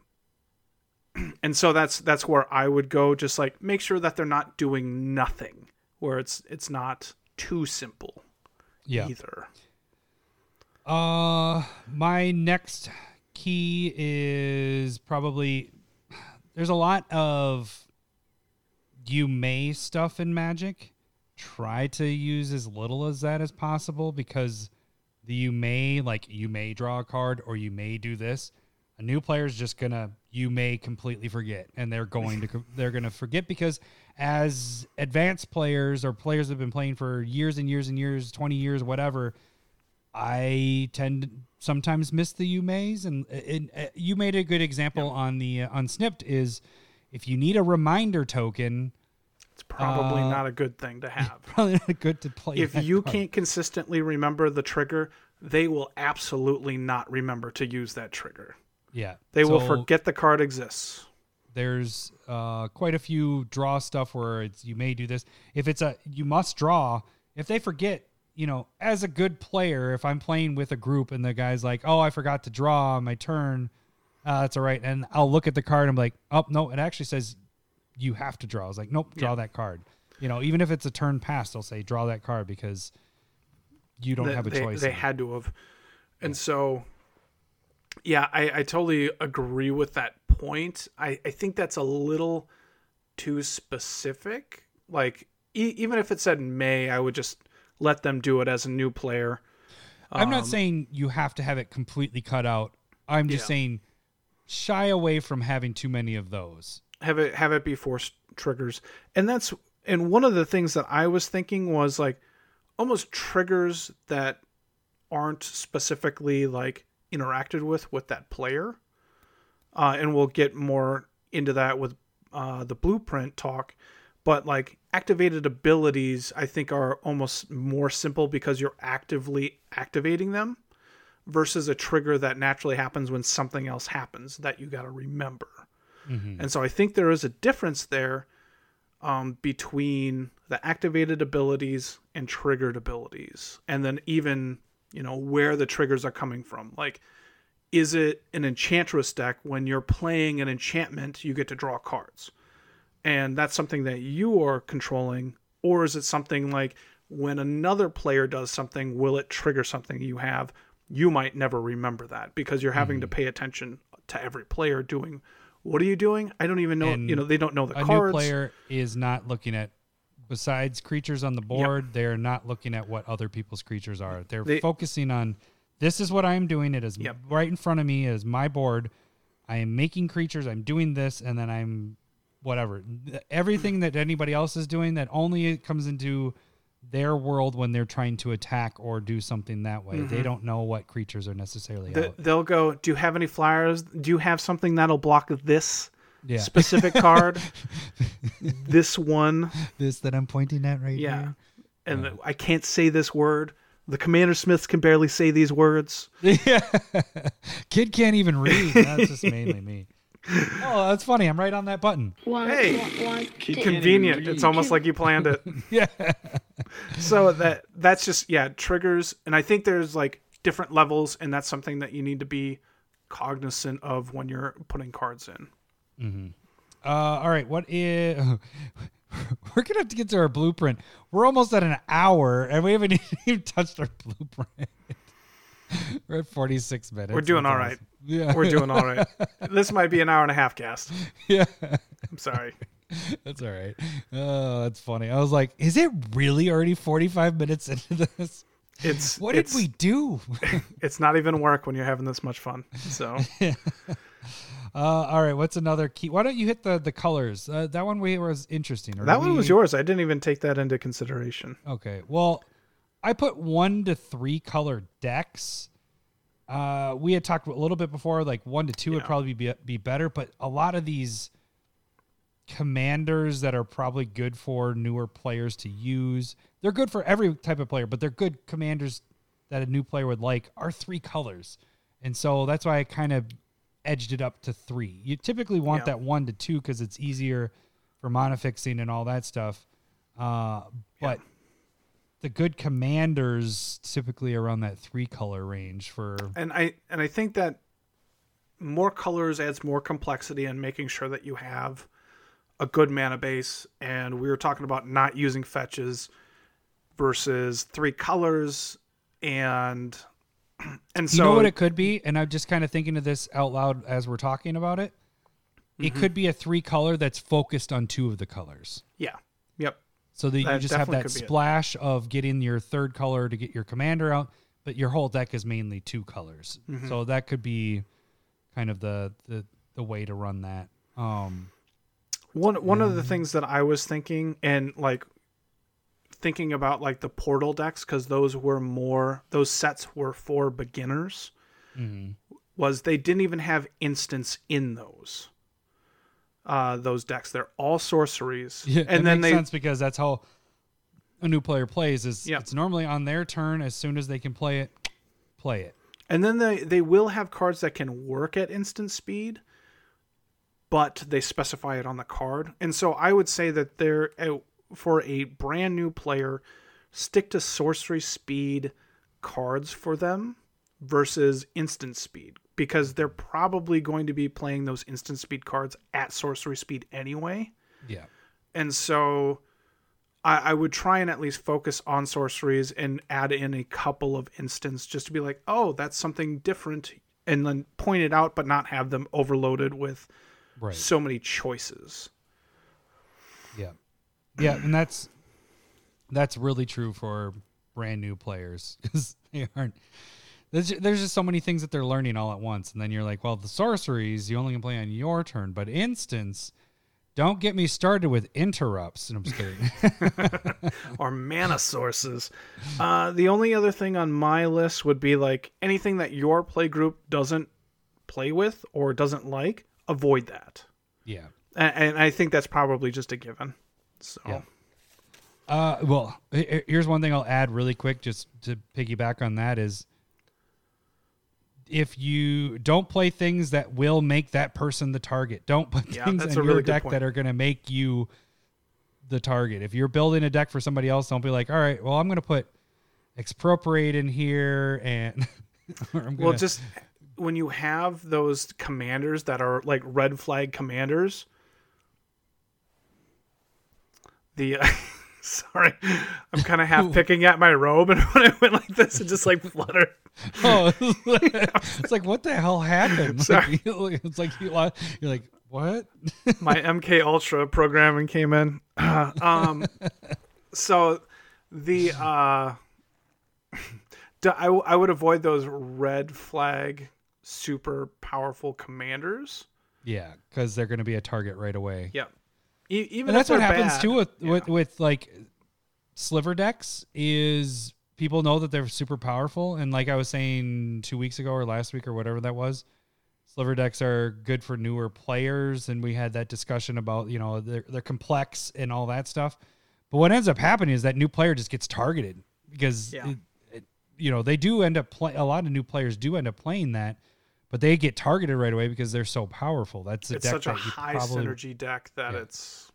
and so that's that's where I would go just like make sure that they're not doing nothing where it's it's not too simple Yeah. either Uh, my next key is probably there's a lot of you may stuff in Magic. Try to use as little as that as possible because the you may like you may draw a card or you may do this. A new player is just gonna you may completely forget and they're going to they're gonna forget because as advanced players or players that have been playing for years and years and years, twenty years, whatever, I tend to sometimes miss the you mays, and, and uh, you made a good example on the uh, on Snipped is if you need a reminder token, it's probably Uh, not a good thing to have probably not good to play. if you card. can't consistently remember the trigger they will absolutely not remember to use that trigger yeah, they will forget the card exists There's uh, quite a few draw stuff where it's you may do this. If it's a you must draw. If they forget, you know, as a good player, if I'm playing with a group and the guy's like, "Oh, I forgot to draw my turn," uh, that's all right, and I'll look at the card. I'm like, "Oh no!" It actually says you have to draw. I was like, "Nope, draw that card." You know, even if it's a turn past, they'll say draw that card because you don't They- have a they, choice. They had to have. And so, yeah, I, I totally agree with that point. I, I think that's a little too specific. Like, e- even if it said May, I would just let them do it as a new player. I'm Um, not saying you have to have it completely cut out. I'm just Yeah. saying shy away from having too many of those. Have it have it be force triggers. And that's and one of the things that i was thinking was like almost triggers that aren't specifically like interacted with with that player. Uh, and we'll get more into that with uh, the blueprint talk. But like activated abilities i think are almost more simple because you're actively activating them versus a trigger that naturally happens when something else happens that you got to remember and so I think there is a difference there um, between the activated abilities and triggered abilities. And then even, you know, where the triggers are coming from. Like, is it an enchantress deck when you're playing an enchantment, you get to draw cards? And that's something that you are controlling. or is it something like when another player does something, will it trigger something you have? You might never remember that because you're having to Hmm. pay attention to every player doing. What are you doing? I don't even know. And you know, they don't know the a cards. new player is not looking at besides creatures on the board they're not looking at what other people's creatures are they're They- focusing on this is what i'm doing it is Yep. right in front of me is my board i am making creatures i'm doing this and then i'm whatever everything that anybody else is doing that only comes into their world when they're trying to attack or do something that way they mm-hmm. don't know what creatures are necessarily The- out. they'll go. Do you have any flyers? Do you have something that'll block this yeah specific card? this one, this that i'm pointing at right yeah. here And the- I can't say this word. The Commander Smiths can barely say these words. Yeah. Kid can't even read. That's just mainly me. Oh, that's funny. I'm right on that button. One, Hey, one, one, two. Convenient. It's almost like you planned it. Yeah. so that that's just yeah triggers and i think there's like different levels and that's something that you need to be cognizant of when you're putting cards in Uh, all right. What is. We're going to have to get to our blueprint. We're almost at an hour and we haven't even touched our blueprint. We're at 46 minutes. we're doing all right. Yeah. we're doing all right this might be an hour and a half cast yeah. i'm sorry That's all right. Oh, that's funny. I was like, is it really already 45 minutes into this? it's What did we do? it's not even work when you're having this much fun so Uh, all right, what's another key? Why don't you hit the the colors? Uh, that one we was interesting. that one was yours i didn't even take that into consideration Okay, well, I put one to three color decks. Uh, we had talked a little bit before, like one to two would probably be be better, but a lot of these commanders that are probably good for newer players to use. They're good for every type of player, but they're good commanders that a new player would like are three colors. And so that's why I kind of edged it up to three. You typically want Yeah. that one to two because it's easier for mana fixing and all that stuff. Uh, but the good commanders typically around that three color range for and i and i think that more colors adds more complexity and making sure that you have a good mana base. And we were talking about not using fetches versus three colors and and so you know what it could be? And i'm just kind of thinking of this out loud as we're talking about it. It Mm-hmm. could be a three color that's focused on two of the colors. Yeah so that you just have that be it. splash of getting your third color to get your commander out but your whole deck is mainly two colors Mm-hmm. so that could be kind of the the, the way to run that um one one of the things that i was thinking and like thinking about like the portal decks because those were more those sets were for beginners was they didn't even have instants in those uh those decks they're all sorceries Yeah, and then makes they sense because that's how a new player plays. Is Yep. it's normally on their turn as soon as they can play it, play it. and then they they will have cards that can work at instant speed but they specify it on the card and so i would say that they're uh, for a brand new player stick to sorcery speed cards for them versus instant speed because they're probably going to be playing those instant speed cards at sorcery speed anyway Yeah, and so I, I would try and at least focus on sorceries and add in a couple of instants just to be like, oh, that's something different, and then point it out, but not have them overloaded with right. so many choices. Yeah, yeah, and that's that's really true for brand new players because they aren't. There's, just so many things that they're learning all at once, and then you're like, well, the sorceries you only can play on your turn, but instants. Don't get me started with interrupts. And I'm just kidding. or mana sources. Uh, the only other thing on my list would be like anything that your play group doesn't play with or doesn't like, avoid that. yeah. And, and I think that's probably just a given. So Yeah. Uh, well, he- he- here's one thing I'll add really quick, just to piggyback on that is, if you don't play things that will make that person the target, don't put Yeah, things in your really deck that are going to make you the target. If you're building a deck for somebody else, don't be like, all right, well, I'm going to put expropriate in here, and or I'm Well, gonna- just when you have those commanders that are like red flag commanders, the Sorry, I'm kind of half picking at my robe, and when I went like this, it just like fluttered. Oh, it's like what the hell happened? Sorry. Like, it's like you, you're like what? my MK Ultra programming came in. um, so the uh, I, I would avoid those red flag super powerful commanders. Yeah, because they're going to be a target right away. Yeah, e- even and that's what happens bad, too with, yeah. with with like sliver decks is people know that they're super powerful and like i was saying two weeks ago or last week or whatever that was sliver decks are good for newer players and we had that discussion about you know they're, they're complex and all that stuff but what ends up happening is that new player just gets targeted because Yeah. it, it, you know they do end up play a lot of new players do end up playing that but they get targeted right away because they're so powerful that's a It's deck such a high probably synergy deck that Yeah. it's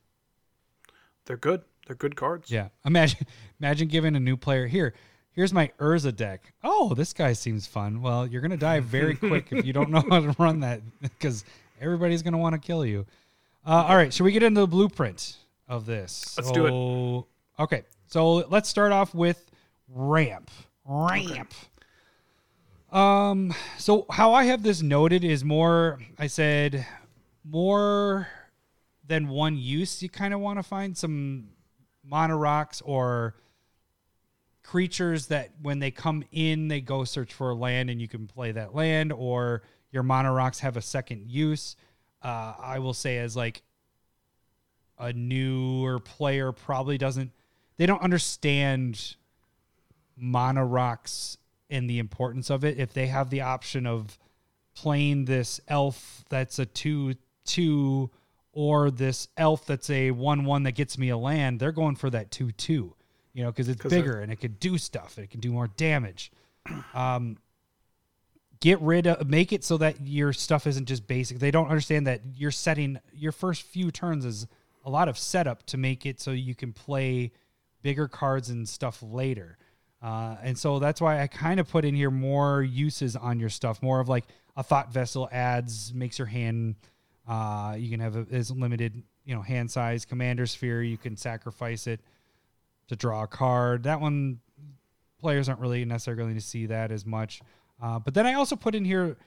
they're good. They're good cards. Yeah. Imagine imagine giving a new player here. Here's my Urza deck. Oh, this guy seems fun. Well, you're gonna die very quick if you don't know how to run that because everybody's gonna want to kill you. Uh, all right, should we get into the blueprint of this? Let's it. do it. Okay, so let's start off with ramp. Ramp. Um. So how I have this noted is more. I said more than one use. You kind of want to find some mana rocks or creatures that when they come in, they go search for land and you can play that land, or your mana rocks have a second use. Uh, I will say, as like a newer player, probably doesn't, they don't understand mana rocks and the importance of it. If they have the option of playing this elf that's a 2 2 or this elf that's a 1 1 that gets me a land, they're going for that 2 2, you know, because it's 'Cause bigger and it can do stuff. It can do more damage. Um, get rid of, make it so that your stuff isn't just basic. They don't understand that you're setting your first few turns is a lot of setup to make it so you can play bigger cards and stuff later. Uh, and so that's why I kind of put in here more uses on your stuff, more of like a thought vessel adds, makes your hand. Uh, you can have a, is limited, you know, hand size. Commander sphere, you can sacrifice it to draw a card. That one, players aren't really necessarily going to see that as much. Uh, but then I also put in here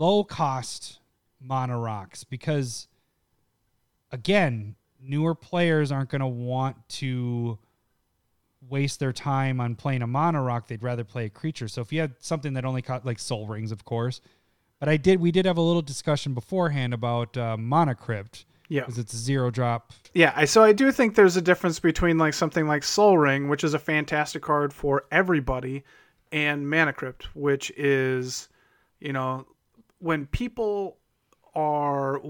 low cost mana rocks because, again, newer players aren't going to want to waste their time on playing a mana rock. They'd rather play a creature. So if you had something that only caught like soul rings, of course. But I did. We did have a little discussion beforehand about uh, Mana Crypt. Yeah. because it's a zero drop. Yeah, I, so I do think there's a difference between like something like Soul Ring, which is a fantastic card for everybody, and Mana Crypt, which is, you know, when people are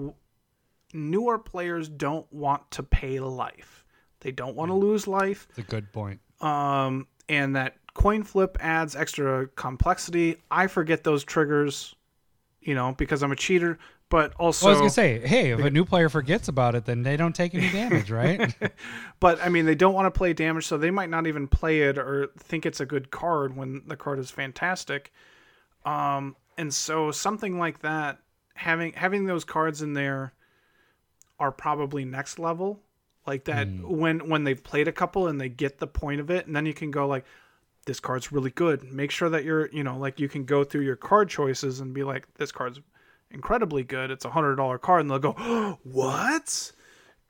newer players don't want to pay life. They don't want to lose life. It's a good point. Um, and that coin flip adds extra complexity. I forget those triggers, you know, because I'm a cheater. But also, Well, I was gonna say, hey, if a new player forgets about it, then they don't take any damage, right? but I mean, they don't want to play damage, so they might not even play it or think it's a good card when the card is fantastic. Um, and so something like that, having having those cards in there, are probably next level. Like that hmm. when when they've played a couple and they get the point of it, and then you can go like, this card's really good. Make sure that you're you know like you can go through your card choices and be like, this card's incredibly good. It's a hundred dollar card, and they'll go, oh, what?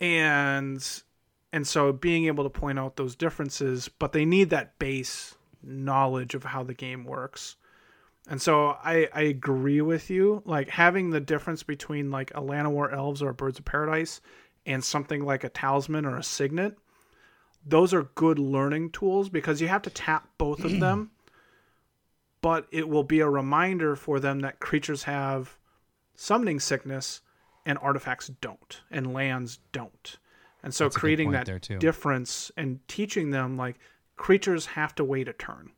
and and so being able to point out those differences but they need that base knowledge of how the game works and so i i agree with you like having the difference between like a Llanowar elves or a birds of paradise and something like a talisman or a signet those are good learning tools because you have to tap both of them. But it will be a reminder for them that creatures have summoning sickness and artifacts don't and lands don't. And so That's creating that difference and teaching them like creatures have to wait a turn.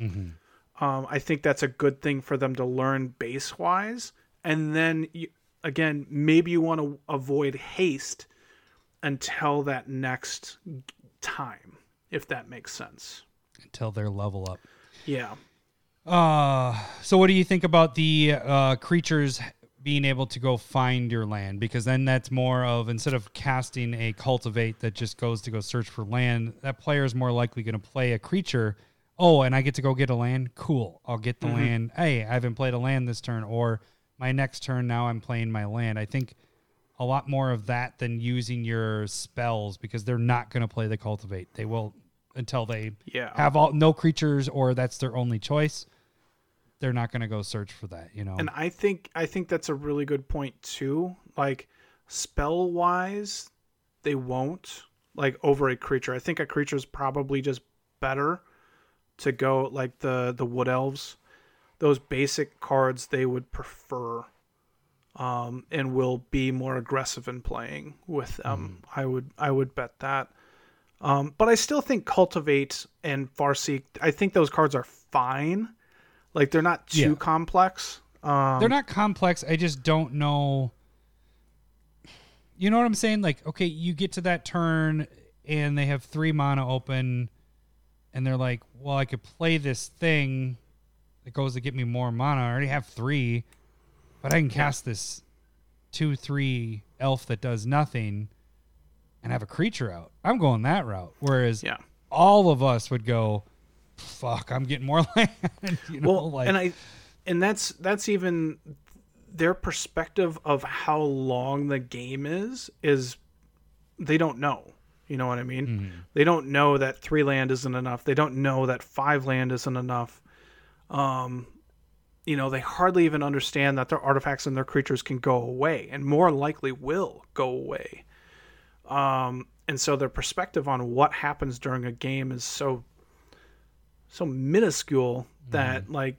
Mm-hmm. um, i think that's a good thing for them to learn base wise and then you, again maybe you want to avoid haste until that next time if that makes sense Until they're level up. yeah Uh, so what do you think about the uh, creatures being able to go find your land because then that's more of instead of casting a cultivate that just goes to go search for land, that player is more likely going to play a creature. Oh, and I get to go get a land. Cool, I'll get the land. Hey, I haven't played a land this turn, or my next turn now I'm playing my land. I think a lot more of that than using your spells because they're not going to play the cultivate. They will until they Yeah. have all no creatures or that's their only choice. They're not going to go search for that, you know. And I think I think that's a really good point too. Like spell wise, they won't like over a creature. I think a creature is probably just better to go like the the wood elves. Those basic cards they would prefer um and will be more aggressive in playing with them. I would I would bet that. Um but I still think cultivate and farseek I think those cards are fine. Like they're not too Yeah. complex. Um They're not complex. I just don't know. You know what I'm saying? Like, okay, you get to that turn and they have three mana open, and they're like, well, I could play this thing that goes to get me more mana. I already have three, but I can cast this two, three elf that does nothing and have a creature out. I'm going that route. Whereas Yeah. all of us would go, fuck, I'm getting more land. you know, well like, and i and that's that's even their perspective of how long the game is is they don't know you know what i mean Mm-hmm. they don't know that three land isn't enough they don't know that five land isn't enough um you know they hardly even understand that their artifacts and their creatures can go away and more likely will go away. Um and so their perspective on what happens during a game is so so minuscule that like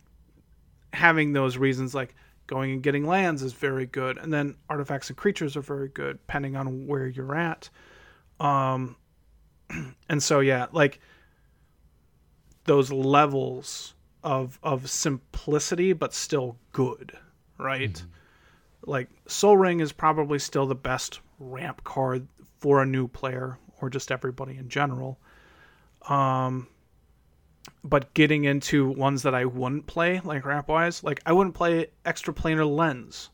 having those reasons like going and getting lands is very good and then artifacts and creatures are very good depending on where you're at. Um and so yeah like those levels of of simplicity but still good right like soul ring is probably still the best ramp card for a new player or just everybody in general um but getting into ones that I wouldn't play, like ramp wise, like I wouldn't play extra planar lens.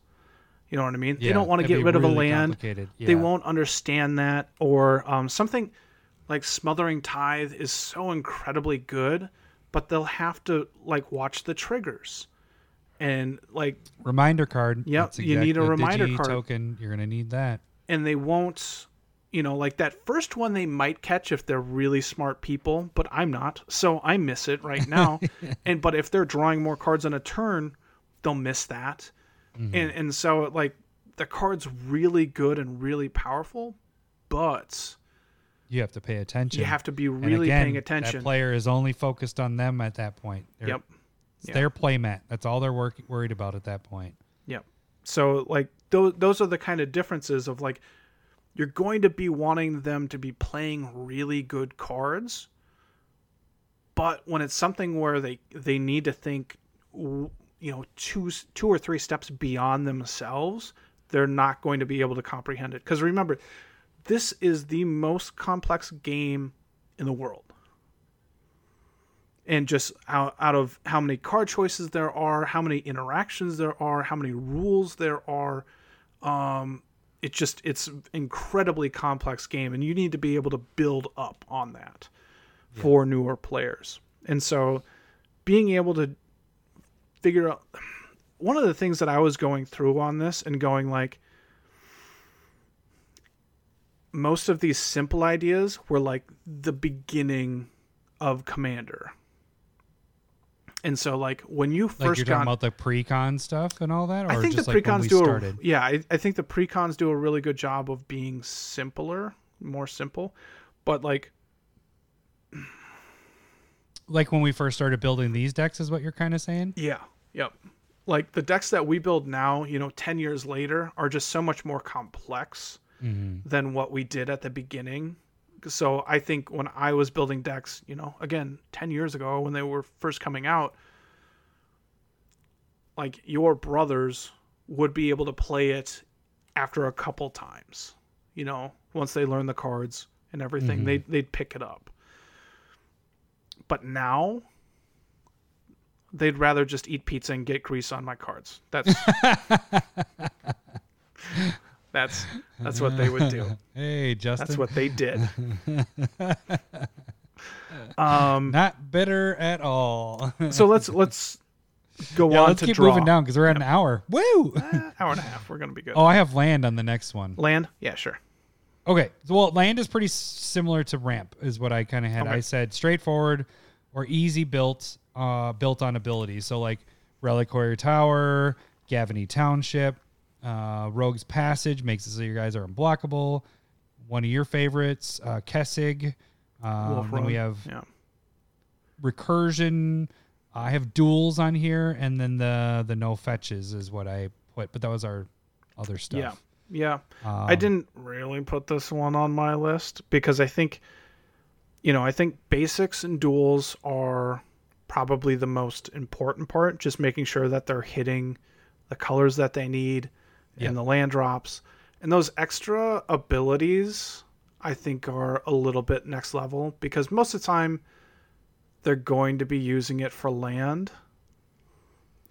You know what I mean? they don't want to get rid of a land. complicated. They won't understand that. Or um, something like smothering tithe is so incredibly good, but they'll have to like watch the triggers. And like Reminder card. Yep, That's you need a reminder card. token. You're gonna need that. and they won't you know like that first one they might catch if they're really smart people but i'm not so i miss it right now and but if they're drawing more cards in a turn they'll miss that mm-hmm. and and so like the card's really good and really powerful but You have to pay attention. you have to be really again, paying attention That player is only focused on them at that point. They're- yep It's Yeah. their playmat. That's all they're work- worried about at that point. Yep. So like those those are the kind of differences of like you're going to be wanting them to be playing really good cards, but when it's something where they they need to think, you know, two two or three steps beyond themselves, they're not going to be able to comprehend it. Because remember, this is the most complex game in the world and just out, out of how many card choices there are, how many interactions there are, how many rules there are. Um, it's just it's incredibly complex game, and you need to be able to build up on that for newer players. And so, being able to figure out one of the things that I was going through on this and going like most of these simple ideas were like the beginning of Commander. And so, like when you Like first you're got, talking about the pre-con stuff and all that, or I think the like precons do a yeah, I, I think the precons do a really good job of being simpler, more simple, but like Like when we first started building these decks, is what you're kind of saying? yeah, yep. Like the decks that we build now, you know, ten years later, are just so much more complex Mm-hmm. than what we did at the beginning. So I think when I was building decks, you know, again, ten years ago when they were first coming out, like your brothers would be able to play it after a couple times. You know, once they learn the cards and everything, mm-hmm. they they'd pick it up. But now they'd rather just eat pizza and get grease on my cards. That's that's that's what they would do. Hey, Justin. That's what they did. um, Not bitter at all. so let's let's go yeah, on let's to keep draw. moving down because we're at an hour. Woo! Eh, hour and a half. We're gonna be good. oh, I have land on the next one. Land? Yeah, sure. Okay. Well, land is pretty similar to ramp, is what I kind of had. Okay. I said straightforward or easy built, uh, built on abilities. So like Reliquary Tower, Gavony Township, uh, Rogue's Passage makes it so your guys are unblockable. One of your favorites, uh, Kessig. Um, then we have yeah. recursion. I have duels on here, and then the the no fetches is what I put. But that was our other stuff. Yeah. Yeah. I Um, didn't really put this one on my list because I think you know, I think basics and duels are probably the most important part, just making sure that they're hitting the colors that they need Yeah. in the land drops. And those extra abilities I think are a little bit next level because most of the time they're going to be using it for land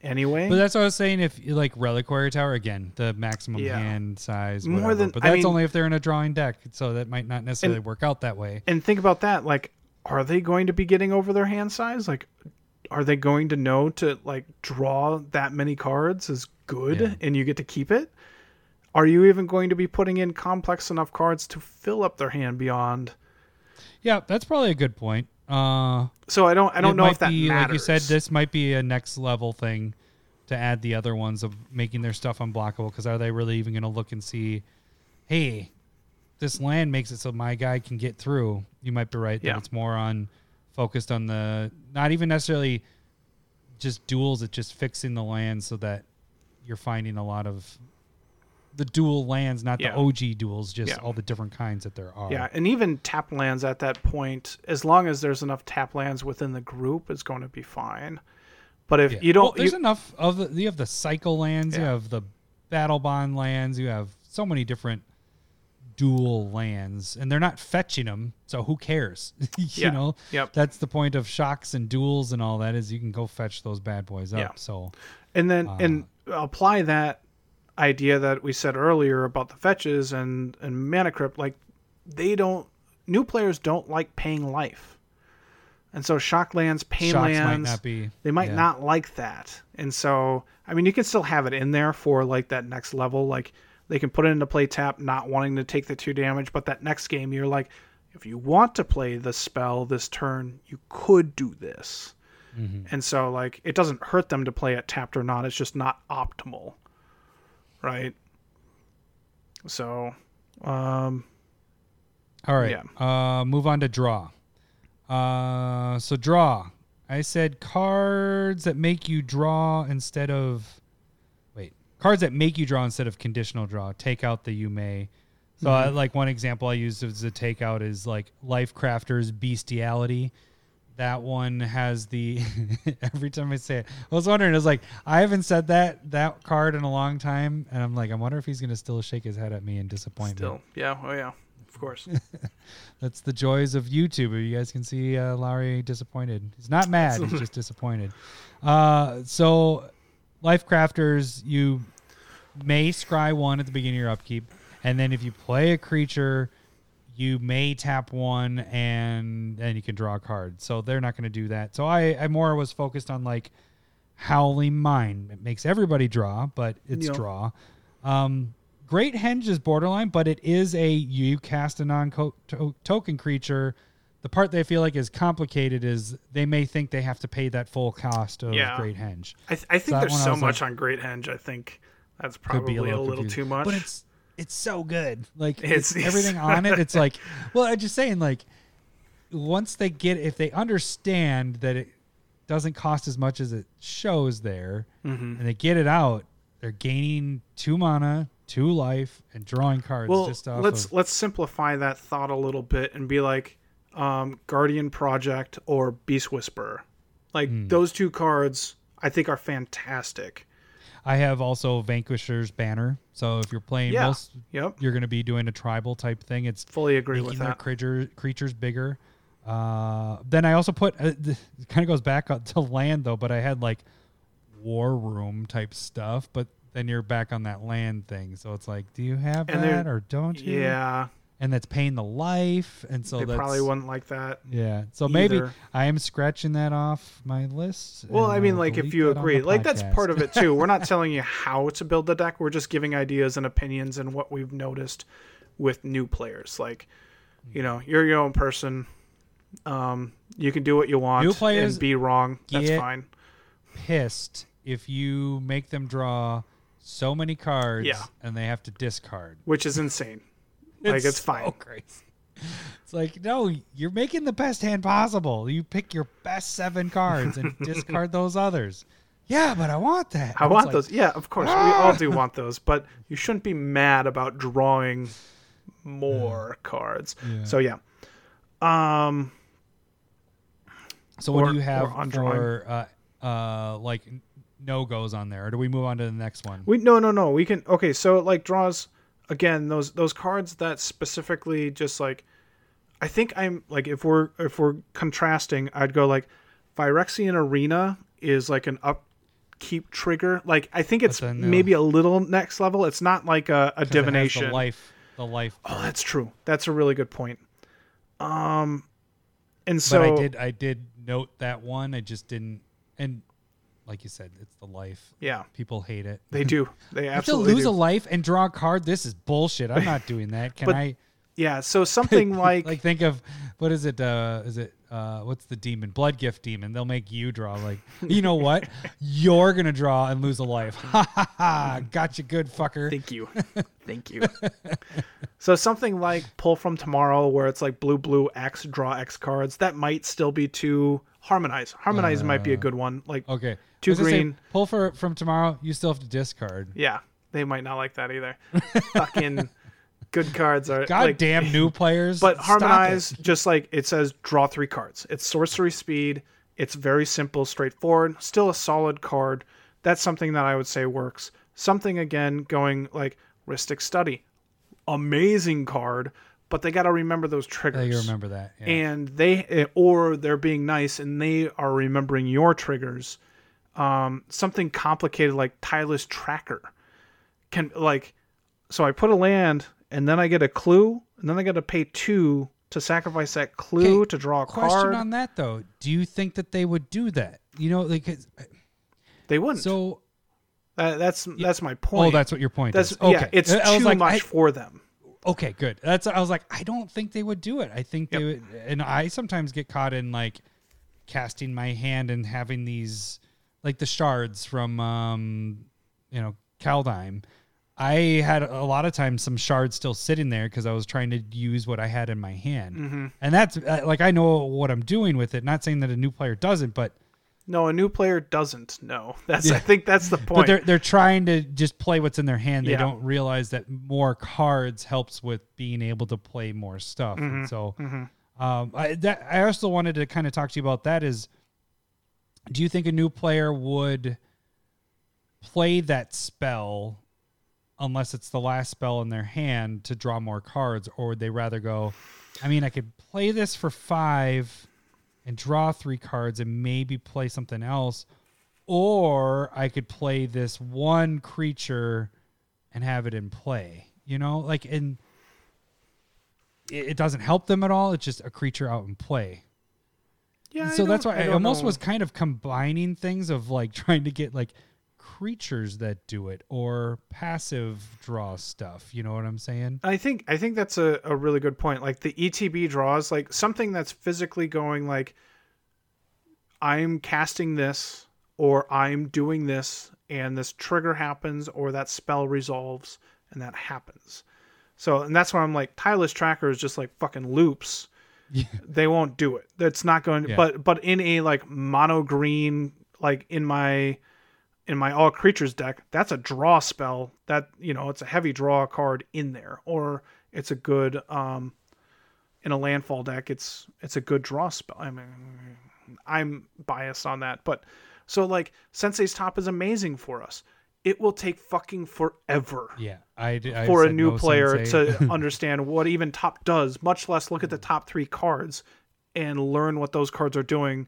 anyway. But that's what I was saying. If like reliquary Tower again, the maximum Yeah. hand size, More whatever. than- But I that's mean- only if they're in a drawing deck, so that might not necessarily And- work out that way. and think about that like are they going to be getting over their hand size like are they going to know to like draw that many cards is good Yeah. and you get to keep it are you even going to be putting in complex enough cards to fill up their hand beyond Yeah, that's probably a good point. Uh, so i don't i don't know if that be, matters like you said, this might be a next level thing to add the other ones of making their stuff unblockable. Because are they really even going to look and see, hey, this land makes it so my guy can get through? You might be right that Yeah. it's more on focused on the not even necessarily just duels. It's just fixing the land so that you're finding a lot of the dual lands, not Yeah. the OG duels, just Yeah. all the different kinds that there are. yeah and even tap lands at that point as long as there's enough tap lands within the group it's going to be fine but if Yeah. you don't Well, there's you- enough of the you have the cycle lands, you have the battle bond lands, you have so many different dual lands, and they're not fetching them, so who cares? you know, Yep. that's the point of shocks and duels and all that is you can go fetch those bad boys up. Yeah. So and then and uh, apply that idea that we said earlier about the fetches and and mana crypt like they don't new players don't like paying life. And so shock lands pain Shocks might lands not be- they might yeah. not like that. And so i mean you can still have it in there for like that next level. Like they can put it into play tap not wanting to take the two damage. But that next game you're like if you want to play the spell this turn you could do this Mm-hmm. and so like it doesn't hurt them to play it tapped or not it's just not optimal right so um all right, Yeah. uh, move on to draw. Uh, so draw. I said cards that make you draw instead of wait cards that make you draw instead of conditional draw. Take out the you may. So I, like one example I used as a takeout is like Life Crafter's Bestiality. That one has the every time I say it, I was wondering. I was like, I haven't said that that card in a long time, and I'm like, I wonder if he's gonna still shake his head at me in disappointment. still yeah oh yeah of course That's the joys of YouTube. You guys can see uh, Lowry disappointed. He's not mad. he's just disappointed. Uh, so, Life Crafters, you may scry one at the beginning of your upkeep, and then if you play a creature, you may tap one and and you can draw a card. So they're not going to do that. So I, I more was focused on like Howling Mine. It makes everybody draw, but it's Yeah. draw. Um, Great Henge is borderline, but it is a you cast a non token creature. The part they feel like is complicated is they may think they have to pay that full cost of Yeah. Great Henge. i, th- I think that there's one I so much like- on great henge i think that's Could probably be a little, too much but it's it's so good. Like It's- it's, everything on it. It's like, well, I'm just saying, like once they get, if they understand that it doesn't cost as much as it shows there, Mm-hmm. and they get it out, they're gaining two mana, two life, and drawing cards. well just off let's of, let's simplify that thought a little bit and be like um, guardian project or beast whisperer like Hmm. those two cards i think are fantastic I have also Vanquisher's banner. So if you're playing Yeah. most, Yep. you're going to be doing a tribal type thing. It's fully agree with that creature, creatures bigger. Uh, then I also put uh, it kind of goes back to land though, but I had like war room type stuff. But then you're back on that land thing, so it's like, do you have And that or don't you? Yeah, and that's paying the life, and so they that's probably wouldn't like that. yeah. So maybe. I am scratching that off my list. Well, I mean, like if you agree, like that's part of it too. We're not telling you how to build the deck. We're just giving ideas and opinions and what we've noticed with new players. Like, you know, you're your own person. Um, you can do what you want New players and be wrong. That's fine. pissed if you make them draw so many cards Yeah. and they have to discard. Which is insane. Like it's so fine. crazy. It's like, no, you're making the best hand possible. You pick your best seven cards and discard those others. Yeah, but I want that. I want like, those. Yeah, of course. We all do want those, but you shouldn't be mad about drawing more cards. So yeah. Um So what or- do you have for uh, uh, like no goes on there? Or do we move on to the next one? We no no no. We can okay. So like draws again those those cards that specifically just like I think I'm like if we're if we're contrasting, I'd go like Phyrexian Arena is like an upkeep trigger. Like I think it's uh, maybe a little next level. It's not like a, a 'Cause it has divination. The life. The life. Oh, that's true. That's a really good point. Um, and so but I did. I did note that one. I just didn't. And like you said, it's the life. yeah, People hate it. they do. They have to lose do. a life and draw a card. This is bullshit. I'm not doing that. Can But I yeah, so something like, like think of what is it? Uh, is it uh, what's the demon? Blood gift demon. They'll make you draw. Like you know what? You're gonna draw and lose a life. Ha ha ha! Got you good, fucker. Thank you. Thank you. so something like pull from tomorrow where it's like blue blue X draw X cards, that might still be too harmonize. Harmonize might be a good one. Like Okay. Two I say, pull for from tomorrow. You still have to discard. yeah, they might not like that either. Fucking good cards are God like, new players. But harmonize just like it says draw 3 cards. It's sorcery speed. It's very simple, straightforward, still a solid card. That's something that I would say works. Something again going like Rhystic Study. Amazing card, but they got to remember those triggers. I remember that. Yeah. and they eh, or they're being nice and they are remembering your triggers um something complicated like tireless tracker can like so i put a land and then i get a clue and then i got to pay two to sacrifice that clue Okay, to draw a card. Question card on that though. Do you think that they would do that? You know, like they wouldn't so. Uh, that's that's my point Oh, that's what your point that's is. Okay. yeah it's I too like, much I- for them Okay, good. That's I was like, I don't think they would do it. I think they Yep. would, and I sometimes get caught in like casting my hand and having these like the shards from um you know Kaldheim. I had a lot of times some shards still sitting there because I was trying to use what I had in my hand, Mm-hmm. and that's uh, like I know what I'm doing with it. Not saying that a new player doesn't, but no a new player doesn't know that's Yeah. i think that's the point. but they're they're trying to just play what's in their hand. They Yeah. don't realize that more cards helps with being able to play more stuff. Mm-hmm. And so, um, I that I also wanted to kind of talk to you about that. Is do you think a new player would play that spell unless it's the last spell in their hand to draw more cards, or would they rather go? I mean, I could play this for five and draw three cards and maybe play something else, or I could play this one creature and have it in play. You know, like it, it doesn't help them at all. It's just a creature out in play. Yeah so that's why I, don't almost know. was kind of combining things of like trying to get like creatures that do it or passive draw stuff. You know what I'm saying? I think I think that's a, a really good point. Like the ETB draws, like something that's physically going like I'm casting this or I'm doing this and this trigger happens or that spell resolves and that happens. So and that's why I'm like tireless tracker is just like fucking loops. They won't do it. That's not going to Yeah. but but in a like mono green like in my in my all creatures deck, that's a draw spell. That you know, it's a heavy draw card in there, or it's a good um in a landfall deck. It's it's a good draw spell. I mean, I'm biased on that, but so like Sensei's Top is amazing for us. It will take fucking forever Yeah, I, I for a new no player to understand what even top does, much less look at the top three cards. and learn what those cards are doing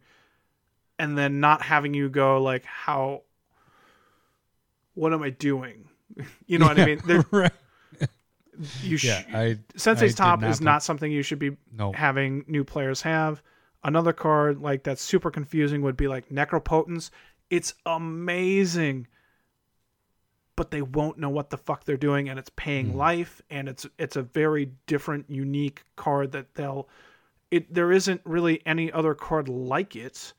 and then not having you go like how what am I doing? You know what I mean? There, right. you sh- Yeah, I I Sensei's did Top not is not something you should be No. having new players have. Another card like that's super confusing would be like Necropotence. It's amazing, but they won't know what the fuck they're doing, and it's paying Hmm. life, and it's it's a very different, unique card that they'll. It there isn't really any other card like it,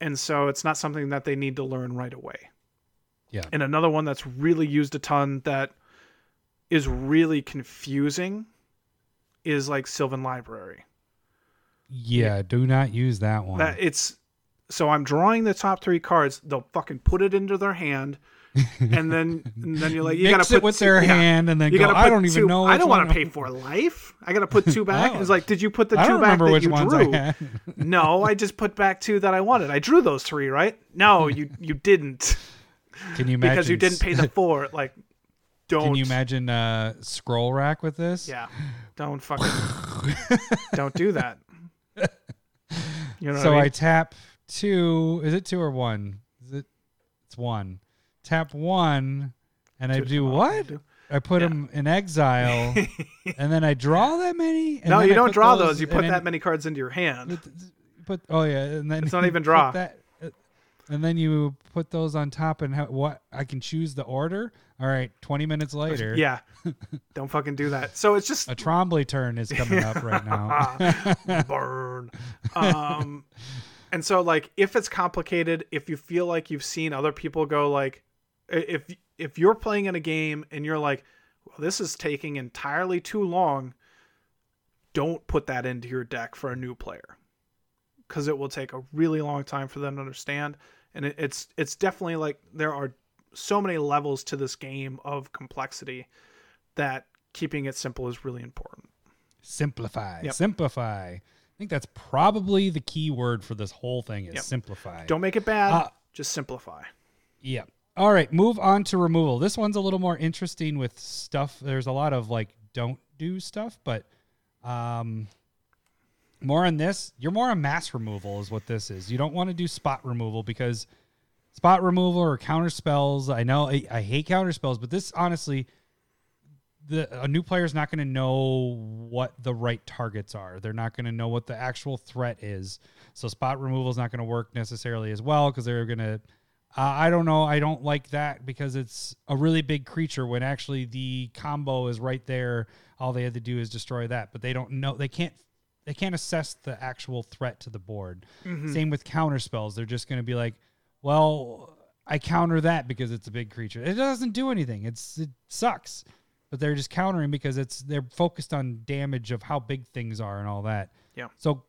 and so it's not something that they need to learn right away. Yeah. And another one that's really used a ton that is really confusing is like Sylvan Library. Yeah, do not use that one. That it's so I'm drawing the top three cards. They'll fucking put it into their hand, and then and then you're like, you gotta it put with two- their yeah. hand and then You go, gotta I don't even know. I don't want to pay for life. I gotta put two back. Oh. It's like, did you put the I two don't back remember that which you ones drew? I no, I just put back two that I wanted. I drew those three, right? No, you you didn't Can you imagine? because you didn't pay the four. Like, don't. Can you imagine uh, scroll rack with this? Yeah, don't fucking don't do that. You know so I I tap two. Is it two or one? Is it? It's one. Tap one, and I do what? I put them in exile, and then I draw that many. And no, then you I don't put draw those. You put then that many cards into your hand. Put oh yeah, and then It's not you even put draw. That, uh, and then you put those on top, and how, what? I can choose the order. All right, twenty minutes later. Yeah, don't fucking do that. So it's just A Trombley turn is coming up right now. burn. Um, and so like if it's complicated, if you feel like you've seen other people go like, i- if if you're playing in a game and you're like, well, this is taking entirely too long, don't put that into your deck for a new player, because it will take a really long time for them to understand. And it, it's it's definitely like there are so many levels to this game of complexity that keeping it simple is really important. simplify. Yep. Simplify. I think that's probably the key word for this whole thing is Yep. simplify. Don't make it bad. Uh, just simplify. Yeah. All right, move on to removal. This one's a little more interesting with stuff. There's a lot of like don't do stuff, but um more on this. You're more on mass removal is what this is. You don't want to do spot removal because spot removal or counter spells. I know I, I hate counter spells, but this honestly the a new player is not going to know what the right targets are. They're not going to know what the actual threat is. So spot removal is not going to work necessarily as well because they're going to. Uh, I don't know. I don't like that because it's a really big creature when actually the combo is right there. All they had to do is destroy that, but they don't know. They can't. They can't assess the actual threat to the board. Same with counter spells. They're just going to be like, well, I counter that because it's a big creature. It doesn't do anything. It's it sucks. But they're just countering because it's they're focused on damage of how big things are and all that. Yeah. So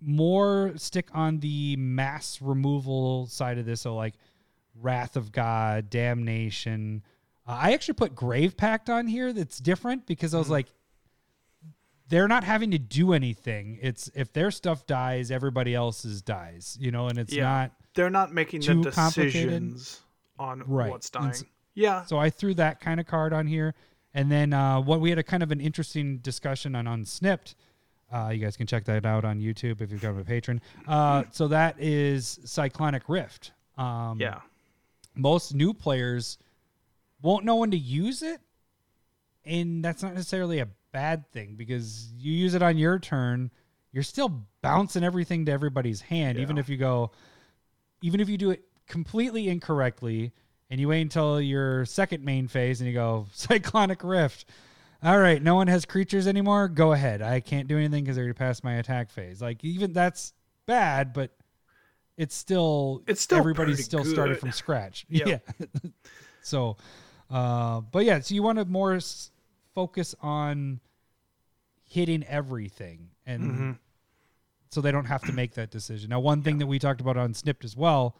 more stick on the mass removal side of this. So like Wrath of God, Damnation. Uh, I actually put Grave Pact on here. That's different because I was like, they're not having to do anything. It's if their stuff dies, everybody else's dies. You know, and it's Yeah. not. They're not making the decisions on Right. what's dying. yeah. So I threw that kind of card on here. And then uh, what we had a kind of an interesting discussion on Unsnipped. Uh, you guys can check that out on YouTube if you've got a patron. Uh, so that is Cyclonic Rift. Um, yeah. Most new players won't know when to use it. And that's not necessarily a bad thing because you use it on your turn. You're still bouncing everything to everybody's hand, even if you go, even if you do it completely incorrectly and you wait until your second main phase and you go cyclonic rift all right no one has creatures anymore go ahead i can't do anything because they're past my attack phase like even that's bad but it's still It's still everybody's still started from scratch Yep. yeah so uh but yeah so you want to more s- focus on hitting everything and Mm-hmm. so they don't have to make that decision. Now, one thing that we talked about on Snipped as well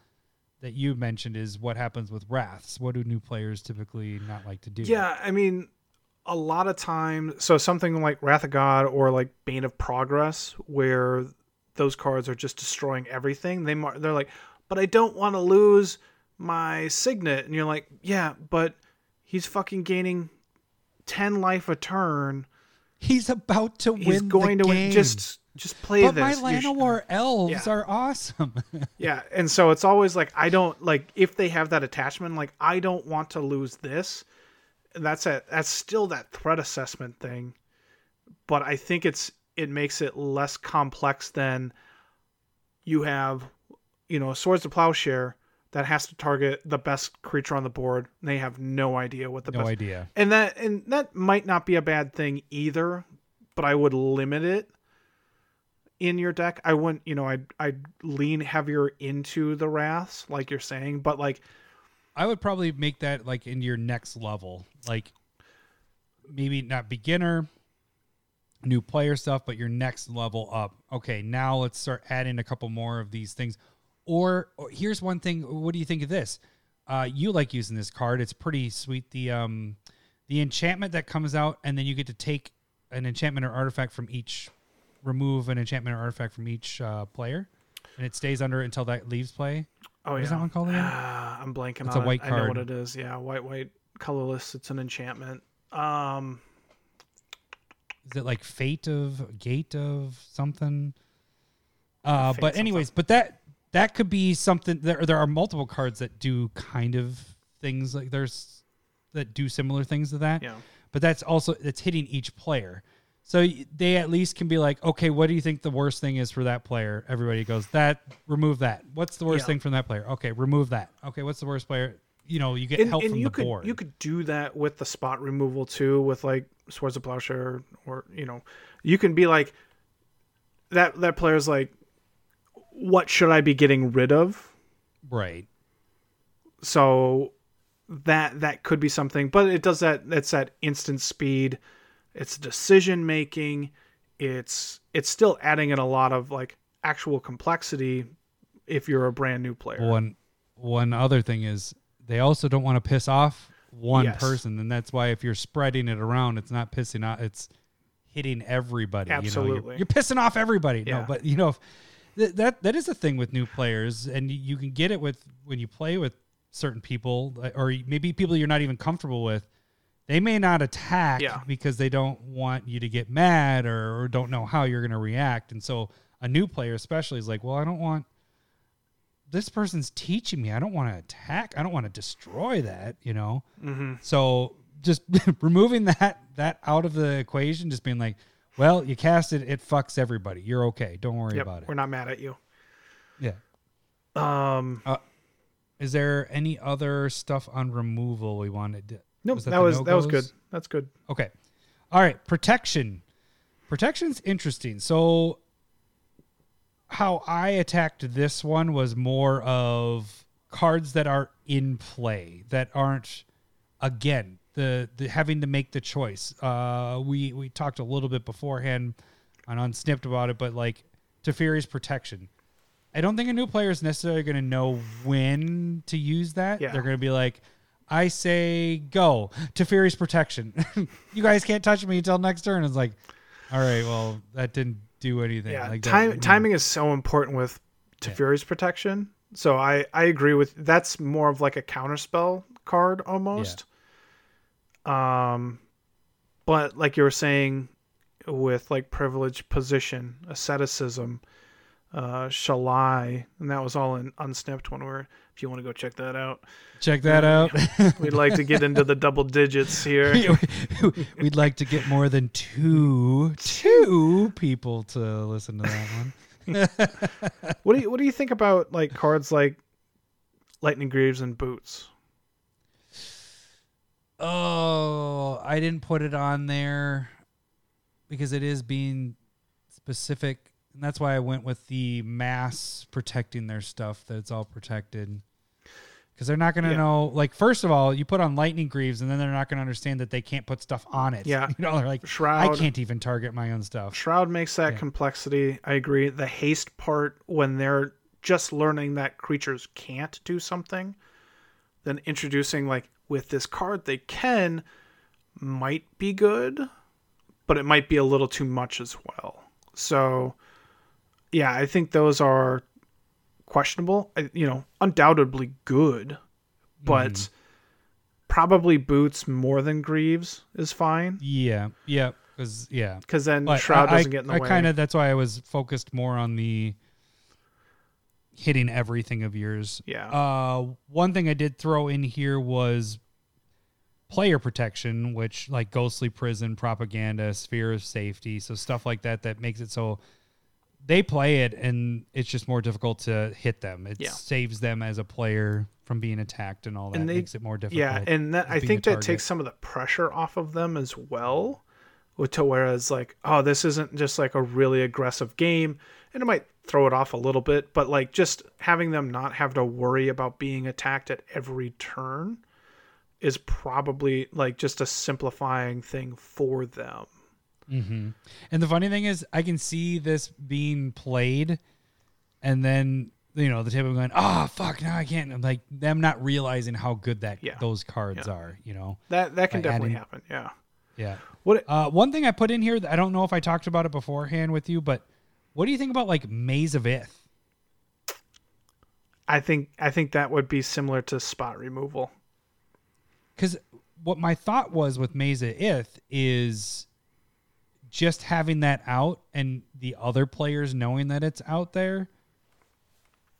that you mentioned is what happens with wraths. What do new players typically not like to do? Yeah, I mean, a lot of times, so something like Wrath of God or like Bane of Progress, where those cards are just destroying everything. They mar- they're like, but I don't want to lose my signet, and you're like, yeah, but he's fucking gaining ten life a turn He's about to win. He's win. going to game. win. Just just play But this. my You sh- Llanowar elves Yeah. are awesome. Yeah, and so it's always like I don't like if they have that attachment. Like I don't want to lose this. That's a that's still that threat assessment thing, but I think it's it makes it less complex than you have, you know, swords to plowshare that has to target the best creature on the board. And they have no idea what the no best idea. and that and that might not be a bad thing either but i would limit it in your deck i wouldn't you know i'd i'd lean heavier into the wraths like you're saying but like I would probably make that like in your next level, like maybe not beginner, new player stuff, but your next level up. Okay, now let's start adding a couple more of these things. Or, or here's one thing. What do you think of this? Uh, you like using this card? It's pretty sweet. The um, the enchantment that comes out, and then you get to take an enchantment or artifact from each, remove an enchantment or artifact from each uh, player, and it stays under until that leaves play. Oh What yeah is that one called again? Ah, i'm blanking It's on a white it. i know what it is yeah white white colorless it's an enchantment um is it like fate of gate of something uh but something. anyways but that that could be something there there are multiple cards that do kind of things like there's that do similar things to that Yeah. but that's also it's hitting each player so they at least can be like okay what do you think the worst thing is for that player? Everybody goes that remove that. What's the worst Yeah. thing from that player? Okay remove that. Okay what's the worst player? You know you get and, help and from you the could board. you could do that with the spot removal too with like swords of plowshare or you know you can be like that that player's like what should i be getting rid of? Right. So that that could be something but it does that That's that instant speed it's decision making it's it's still adding in a lot of like actual complexity if you're a brand new player one one other thing is they also don't want to piss off one Yes. person and that's why if you're spreading it around it's not pissing off it's hitting everybody you know Absolutely. you're, you're pissing off everybody no Yeah. but you know th- that that is a thing with new players and you- can get it with when you play with certain people or maybe people you're not even comfortable with they may not attack Yeah. because they don't want you to get mad or, or don't know how you're going to react and so a new player especially is like well i don't want this person's teaching me. I don't want to attack. I don't want to destroy that, you know? Mm-hmm. So just removing that that out of the equation, just being like, well, you cast it, it fucks everybody. You're okay. Don't worry yep, about it. we're not mad at you Yeah. um Is there any other stuff on removal we wanted to nope that that the was that was good that's good Okay. All right. Protection. Protection's interesting. So, how I attacked this one was more of cards that are in play that aren't, again, the, the having to make the choice. Uh, we we talked a little bit beforehand on Unsnipped about it, but like Teferi's protection. I don't think a new player is necessarily going to know when to use that. Yeah. They're going to be like, I say go Teferi's protection. you guys can't touch me until next turn. It's like, all right, well, that didn't do anything. Yeah, like that- time, timing is so important with Teferi's protection. So I I agree with that's more of like a counterspell card almost. Um, but like you were saying, with like Privileged Position, asceticism, uh, shalai, and that was all in unsnipped when we're. If you want to go check that out, Check that out. we'd like to get into the double digits here. We'd like to get more than two two people to listen to that one. What do you what do you think about like cards like Lightning Greaves and Boots? Oh, I didn't put it on there because it is being specific, and that's why I went with the mass protecting their stuff. That it's all protected. Because they're not going to Yeah. know. Like, first of all, you put on lightning greaves, and then they're not going to understand that they can't put stuff on it. Yeah. you know, they're like, Shroud. I can't even target my own stuff. Shroud makes that Yeah. complexity. I agree. The haste part when they're just learning that creatures can't do something, then introducing like with this card they can might be good, but it might be a little too much as well. So yeah, I think those are questionable. I- You know, undoubtedly good, but Mm-hmm. probably boots more than Greaves is fine. Yeah, yeah. because yeah, because then but Shroud I, doesn't get in the I way. kind of that's why I was focused more on the hitting everything of yours. Yeah. Uh, one thing I did throw in here was player protection, which like ghostly prison, propaganda, sphere of safety, so stuff like that that makes it so they play it and it's just more difficult to hit them. It Yeah. saves them as a player from being attacked and all that and they makes it more difficult. Yeah, and that I think a that takes some of the pressure off of them as well. with- To whereas like, oh, this isn't just like a really aggressive game, and it might throw it off a little bit, but like just having them not have to worry about being attacked at every turn is probably like just a simplifying thing for them. And the funny thing is, I can see this being played, and then you know the table going, "Oh fuck, now I can't." I'm like them not realizing how good that Yeah. those cards Yeah. are. You know, That that can definitely adding- happen. Yeah. yeah. What Uh, one thing I put in here, that I don't know if I talked about it beforehand with you, but what do you think about like Maze of Ith? I think I think that would be similar to spot removal. Because what my thought was with Maze of Ith is just having that out and the other players knowing that it's out there.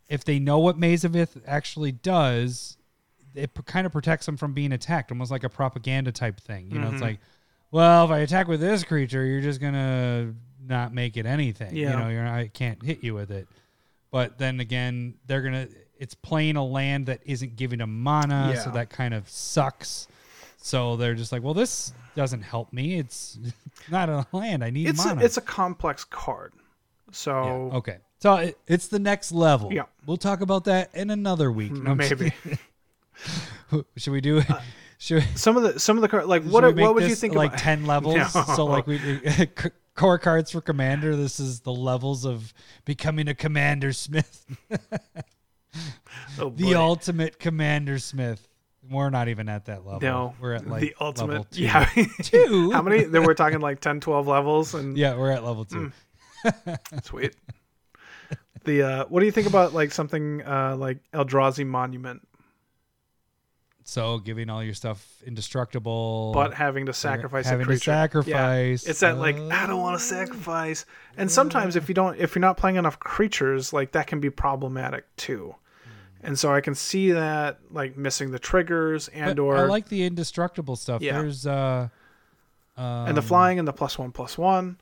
If they know what Maze of Ith actually does, it p- kind of protects them from being attacked, almost like a propaganda type thing. You know, Mm-hmm. it's like, well, if I attack with this creature, you're just gonna not make it anything. Yeah. You know, you're not, I can't hit you with it. But then again, they're gonna. It's playing a land that isn't giving them mana, so that kind of sucks. So they're just like, well, this doesn't help me. It's not a land. I need It's a, mana. it's a complex card. So Yeah, okay. So it, it's the next level. Yeah. We'll talk about that in another week. No, maybe. Should we do it? Uh, should, some of the some of the cards like what we what would you think like about 10 levels? No. So like we core cards for commander. This is the levels of becoming a commander smith. Oh, The ultimate commander smith. We're not even at that level. no We're at like the ultimate level two. yeah Two? how many then we're talking like 10 12 levels and Yeah, we're at level two. sweet the uh what do you think about like something uh like Eldrazi monument So giving all your stuff indestructible. but having to sacrifice having a to sacrifice. yeah. it's that like i don't want to sacrifice and sometimes if you don't if you're not playing enough creatures like that can be problematic too and so i can see that like missing the triggers and But or I like the indestructible stuff. Yeah. There's uh and the flying and the plus one plus one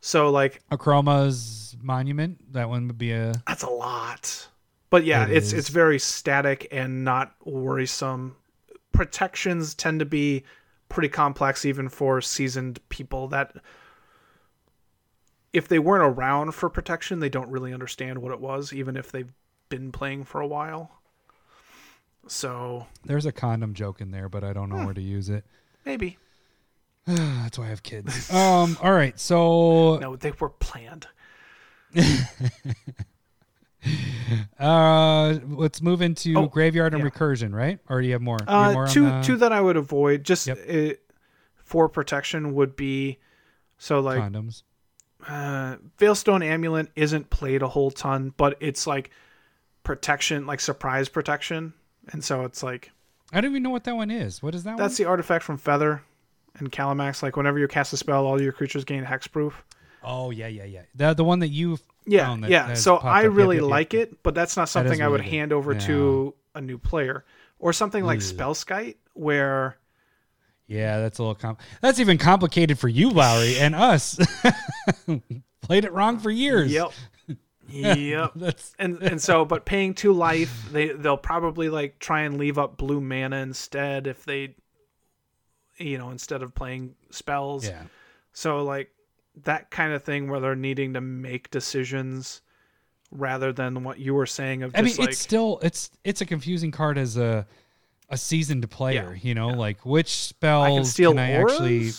so like Akroma's monument. That one would be a That's a lot. But yeah, It it's is. it's very static and not worrisome. Protections tend to be pretty complex even for seasoned people that if they weren't around for protection, they don't really understand what it was even if they've been playing for a while. So, there's a condom joke in there, but I don't know where to use it. maybe. That's why I have kids. um all right, so No, they were planned. uh let's move into Oh, graveyard and yeah. recursion, right? Or do you have more? Have Uh, more two the two that I would avoid just Yep. uh, for protection would be so like condoms. uh, Veilstone Amulet isn't played a whole ton, but it's like protection, like surprise protection, and so it's like I don't even know what that one is. What is that that's the artifact from Feather and Kalamax. Like whenever you cast a spell, all your creatures gain hexproof. one? Oh yeah, yeah, yeah. The the one that you Yeah, found that yeah. has So I really yep, like yep. it, but that's not something I would really hand over to a new player or something like. Spellskite, where Yeah, that's a little com- That's even complicated for you, Lowry, and us. Played it wrong for years. yep, yep. That's and and so but paying two life they they'll probably like try and leave up blue mana instead if they you know instead of playing spells yeah. so like that kind of thing where they're needing to make decisions rather than what you were saying of I mean, like it's still it's it's a confusing card as a a seasoned player. Yeah, you know, like which spells I can steal I actually?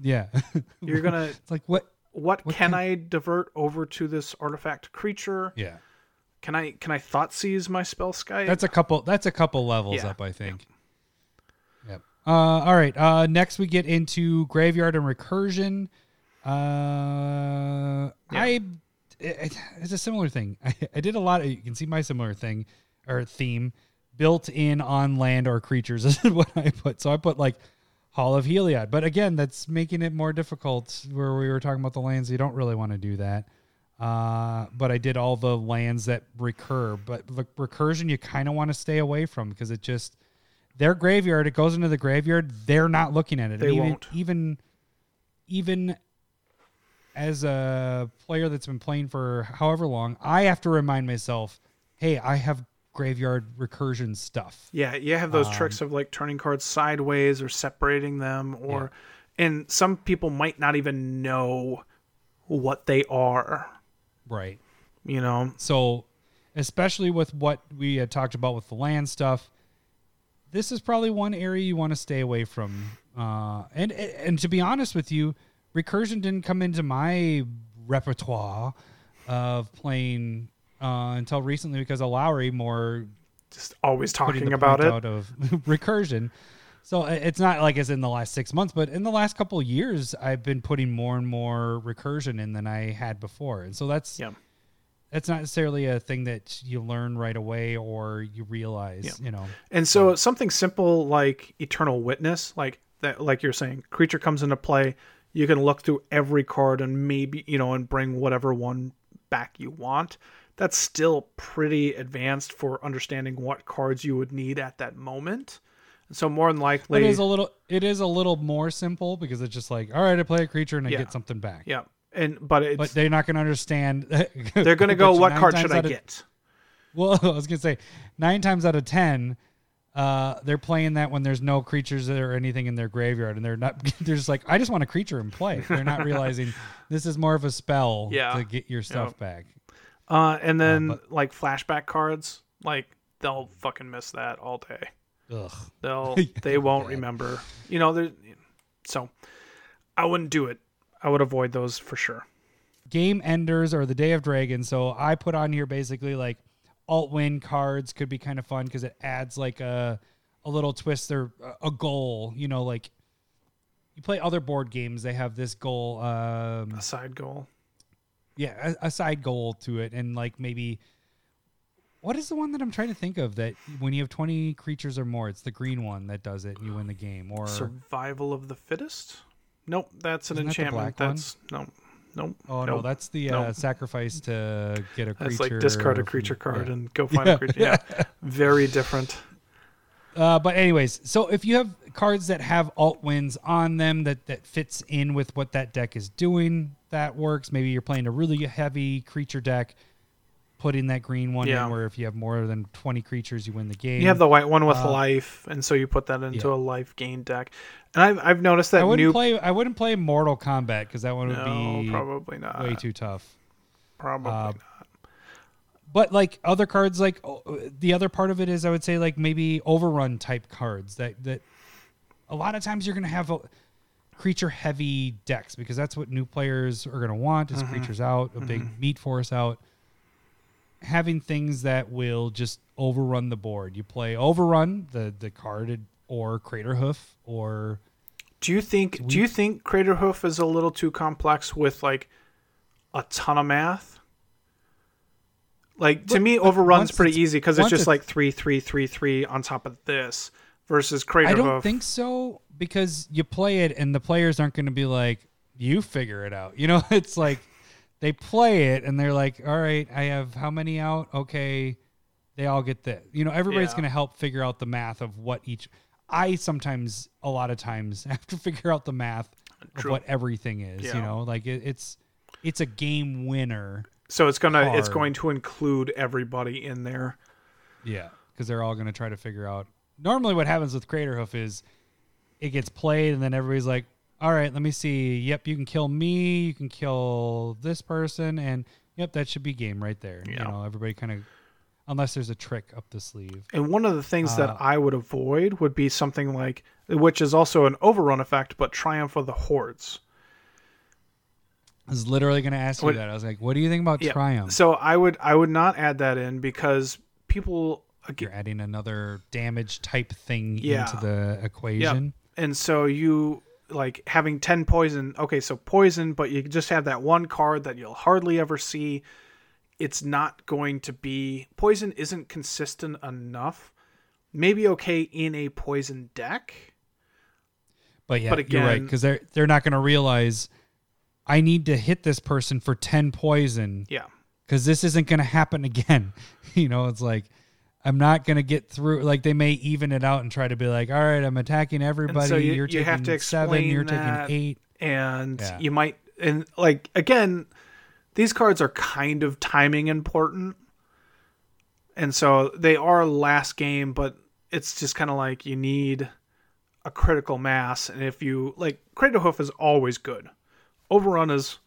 Yeah, You're gonna it's like what? What, What can can- I divert over to this artifact creature? Yeah, Can I can I thought seize my Spellskite? that's a couple. That's a couple levels Yeah, up, I think. Yep. Uh, all right. Uh, next we get into graveyard and recursion. Uh, I it, it's a similar thing. I, I did a lot. Of, you can see my similar thing or theme built in on land or creatures This is what I put. So I put like Hall of Heliod. But again, that's making it more difficult where we were talking about the lands. You don't really want to do that. Uh, but I did all the lands that recur. But the recursion, you kind of want to stay away from because it just, their graveyard, it goes into the graveyard. They're not looking at it. They even, won't. Even, even as a player that's been playing for however long, I have to remind myself, hey, I have graveyard recursion stuff. Yeah, you have those tricks of like turning cards sideways or separating them, or and some people might not even know what they are. Right. You know, So, especially with what we had talked about with the land stuff, this is probably one area you want to stay away from. Uh, and and to be honest with you, recursion didn't come into my repertoire of playing uh, until recently because of Lowry more just always talking about it. out of recursion. So it's not like it's in the last six months, but in the last couple of years, I've been putting more and more recursion in than I had before, and so that's Yeah. that's not necessarily a thing that you learn right away or you realize. Yeah. You know, And so something simple like Eternal Witness, like that, like you're saying, creature comes into play. You can look through every card and maybe you know and bring whatever one back you want. That's still pretty advanced for understanding what cards you would need at that moment. So more than likely, it is a little it is a little more simple because it's just like, all right, I play a creature and I Yeah. get something back. yeah. And but it's But they're not going to understand. they're gonna go, what card should I of- get? Well, I was gonna say nine times out of ten, uh, they're playing that when there's no creatures or anything in their graveyard, and they're not. They're just like, I just want a creature in play. They're not realizing this is more of a spell Yeah. to get your stuff back. Uh, and then but- like flashback cards, like they'll fucking miss that all day. Ugh. They'll they won't remember. You know, there. So I wouldn't do it. I would avoid those for sure. Game enders or the Day of Dragon. So I put on here basically like alt win cards could be kind of fun because it adds like a a little twist or a- a goal. You know, like you play other board games, they have this goal. Um, A side goal. Yeah a, a side goal to it and like maybe what is the one that i'm trying to think of that when you have 20 creatures or more it's the green one that does it and you win the game or Survival of the fittest. Nope, that's an that enchantment. one? that's no, nope. oh no that's the uh, Nope. sacrifice to get a creature That's like discard a creature card yeah. and go find a creature. Yeah, very different. Uh, but anyways, so if you have cards that have alt wins on them that that fits in with what that deck is doing, that works. Maybe you're playing a really heavy creature deck, putting that green one Yeah. in where if you have more than 20 creatures, you win the game. You have the white one with Uh, life, and so you put that into yeah. a life gain deck. And I've I've noticed that I wouldn't new. play. I wouldn't play Mortal Combat because that one would no, be probably not. way too tough. Probably uh, not. But like other cards, like oh, the other part of it is, I would say like maybe overrun type cards that that a lot of times you're gonna have a creature heavy decks because that's what new players are gonna want is mm-hmm. creatures out, a big mm-hmm. meat force out. Having things that will just overrun the board. You play overrun the the carded or crater hoof or Do you think do you think Crater Hoof is a little too complex with like a ton of math? Like to But- me, Overrun's pretty easy because it's just it's- like three, three, three, three on top of this versus Crater I don't Hoof. think so because you play it and the players aren't going to be like, you figure it out. You know, it's like they play it and they're like, all right, I have how many out? Okay. They all get this. You know, everybody's Yeah. going to help figure out the math of what each. I sometimes, a lot of times, have to figure out the math of what everything is. Yeah. You know, like it, it's it's a game winner. so it's gonna it's going to include everybody in there. Yeah, because they're all going to try to figure out. Normally, what happens with Crater Hoof is it gets played, and then everybody's like, "All right, let me see. Yep, you can kill me. You can kill this person, and yep, that should be game right there." Yeah. You know, everybody kind of, unless there's a trick up the sleeve. And one of the things Uh, that I would avoid would be something like, which is also an overrun effect, but Triumph of the Hordes. I was literally going to ask you What- that. I was like, "What do you think about Yeah. Triumph?" So I would I would not add that in because people You're adding another damage type thing Yeah. into the equation. and so you like having 10 poison okay so poison but you just have that one card that you'll hardly ever see it's not going to be poison isn't consistent enough maybe okay in a poison deck But yeah, But you're right again- because they're they're not going to realize I need to hit this person for ten poison Yeah. because this isn't going to happen again. you know, it's like I'm not going to get through. Like they may even it out and try to be like, all right, I'm attacking everybody. you- you're you taking have to seven. explain You're that. taking eight. and Yeah. you might and like again these cards are kind of timing important and so they are last game but it's just kind of like you need a critical mass and if you like crater hoof is always good overrun is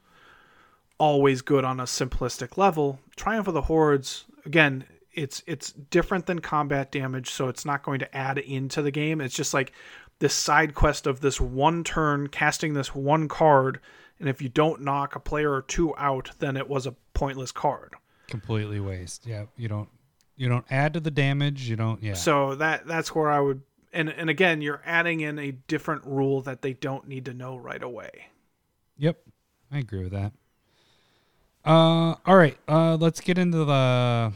always good on a simplistic level triumph of the hordes again it's it's different than combat damage so it's not going to add into the game it's just like this side quest of this one turn casting this one card and if you don't knock a player or two out then it was a pointless card Completely waste. Yeah, you don't you don't add to the damage. You don't. Yeah. so that that's where i would and and again you're adding in a different rule that they don't need to know right away Yep, I agree with that. Uh, all right. Uh, let's get into the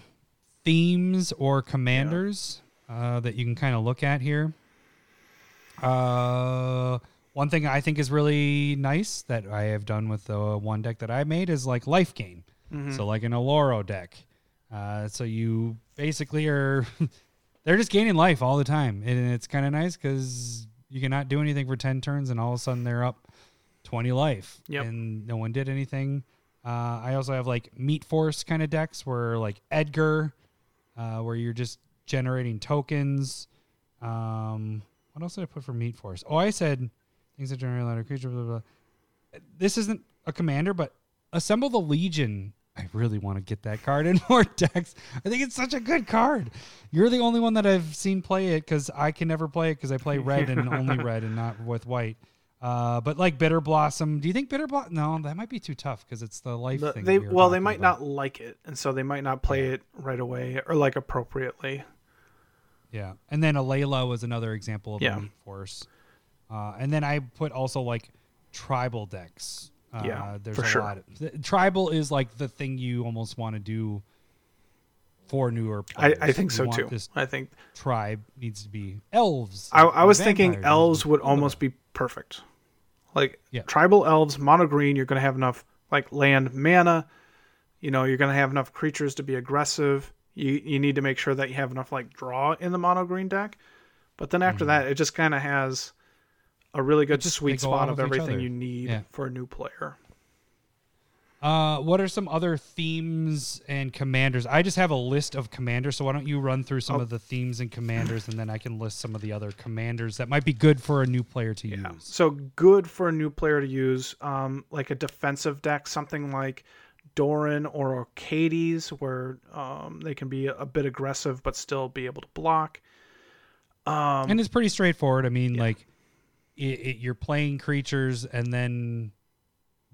themes or commanders uh, that you can kind of look at here. Uh, one thing I think is really nice that I have done with the one deck that I made is like life gain. So like an Oloro deck. Uh, so you basically are they're just gaining life all the time, and it's kind of nice because you cannot do anything for ten turns, and all of a sudden they're up 20 life Yep. and no one did anything uh, i also have like meat force kind of decks where like edgar uh, where you're just generating tokens. Um, what else did i put for meat force? Oh i said things that generate a lot of creature blah, blah, blah. this isn't a commander but assemble the legion. I really want to get that card in more decks. I think it's such a good card. You're the only one that i've seen play it because i can never play it because i play red and only red and not with white uh, but like bitter blossom, do you think bitter blossom? No, that might be too tough because it's the life The- thing. they we well they might about. not like it and so they might not play it right away or like appropriately Yeah, and then Alela was another example of Yeah. a force. Uh, and then I put also like tribal decks. Uh, Yeah, there's for a sure. lot. Of, th- tribal is like the thing you almost want to do for newer I, players. I think You so too i think tribe needs to be elves. I, I was thinking elves would almost be perfect. Like Yeah. tribal elves, mono green, you're going to have enough like land mana. You know, you're going to have enough creatures to be aggressive. You you need to make sure that you have enough like draw in the mono green deck. But then after that, it just kind of has a really good Mm-hmm. sweet spot of of everything you need Yeah. for a new player. Uh, what are some other themes and commanders? I just have a list of commanders, so why don't you run through some Oh. of the themes and commanders, and then I can list some of the other commanders that might be good for a new player to Yeah. use. So good for a new player to use, um, like a defensive deck, something like Doran or Arcades, where um, they can be a bit aggressive but still be able to block. Um, and it's pretty straightforward. I mean, like, it, it, you're playing creatures, and then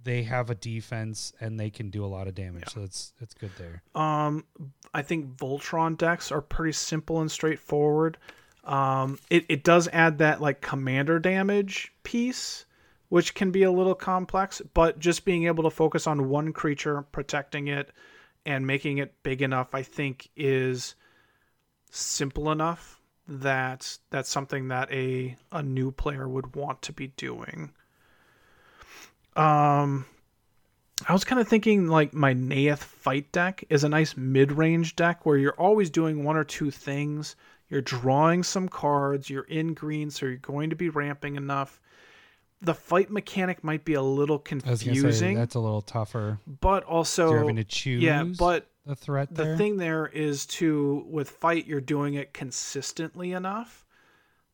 they have a defense, and they can do a lot of damage. So it's it's good there. Um, I think Voltron decks are pretty simple and straightforward. Um, it, it does add that like commander damage piece, which can be a little complex, but just being able to focus on one creature, protecting it, and making it big enough, I think is simple enough that that's something that a a new player would want to be doing. Um, I was kind of thinking like my Neyith fight deck is a nice mid-range deck where you're always doing one or two things. You're drawing some cards, you're in green, so you're going to be ramping enough. The fight mechanic might be a little was say confusing, that's a little tougher. but also You're having to choose. yeah, but the threat the there. thing there is to with fight you're doing it consistently enough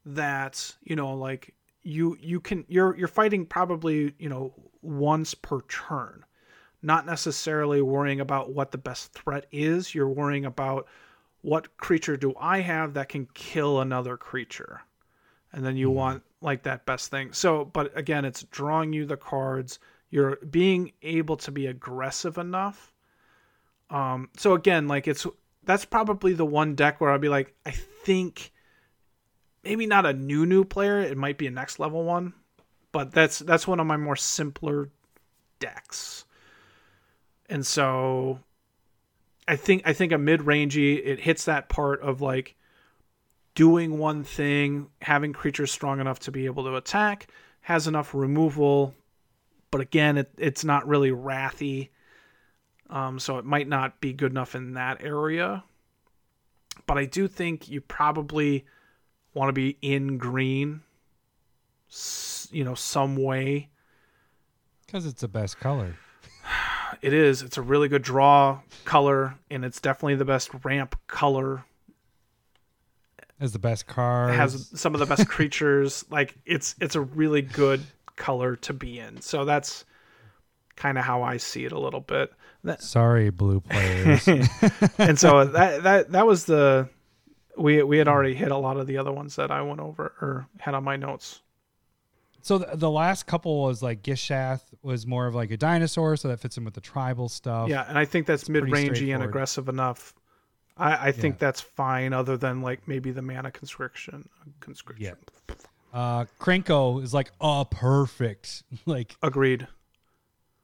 that you know like you you can you're you're fighting probably you know once per turn. Not necessarily worrying about what the best threat is. You're worrying about what creature do i have that can kill another creature. And then you want like that best thing. So but again it's drawing you the cards. You're being able to be aggressive enough. Um, so again, like it's that's probably the one deck where I'd be like, I think maybe not a new new player, it might be a next level one, but that's that's one of my more simpler decks. And so I think I think a mid rangey it hits that part of like doing one thing, having creatures strong enough to be able to attack, has enough removal, but again, it, it's not really wrathy. Um, so it might not be good enough in that area. But I do think you probably want to be in green, you know, some way. Because it's the best color. It is. It's a really good draw color, and it's definitely the best ramp color. Has the best cars. It has some of the best creatures. Like it's it's a really good color to be in. So that's kind of how I see it a little bit. That, Sorry, blue players. and so that that that was the we we had already hit a lot of the other ones that I went over or had on my notes. so the, the last couple was like Gishath was more of like a dinosaur, so that fits in with the tribal stuff. Yeah, and I think that's mid rangey and aggressive enough. I, I think Yeah. that's fine, other than like maybe the mana conscription. Conscription. Yeah. Uh, Krenko is like oh perfect. like Agreed.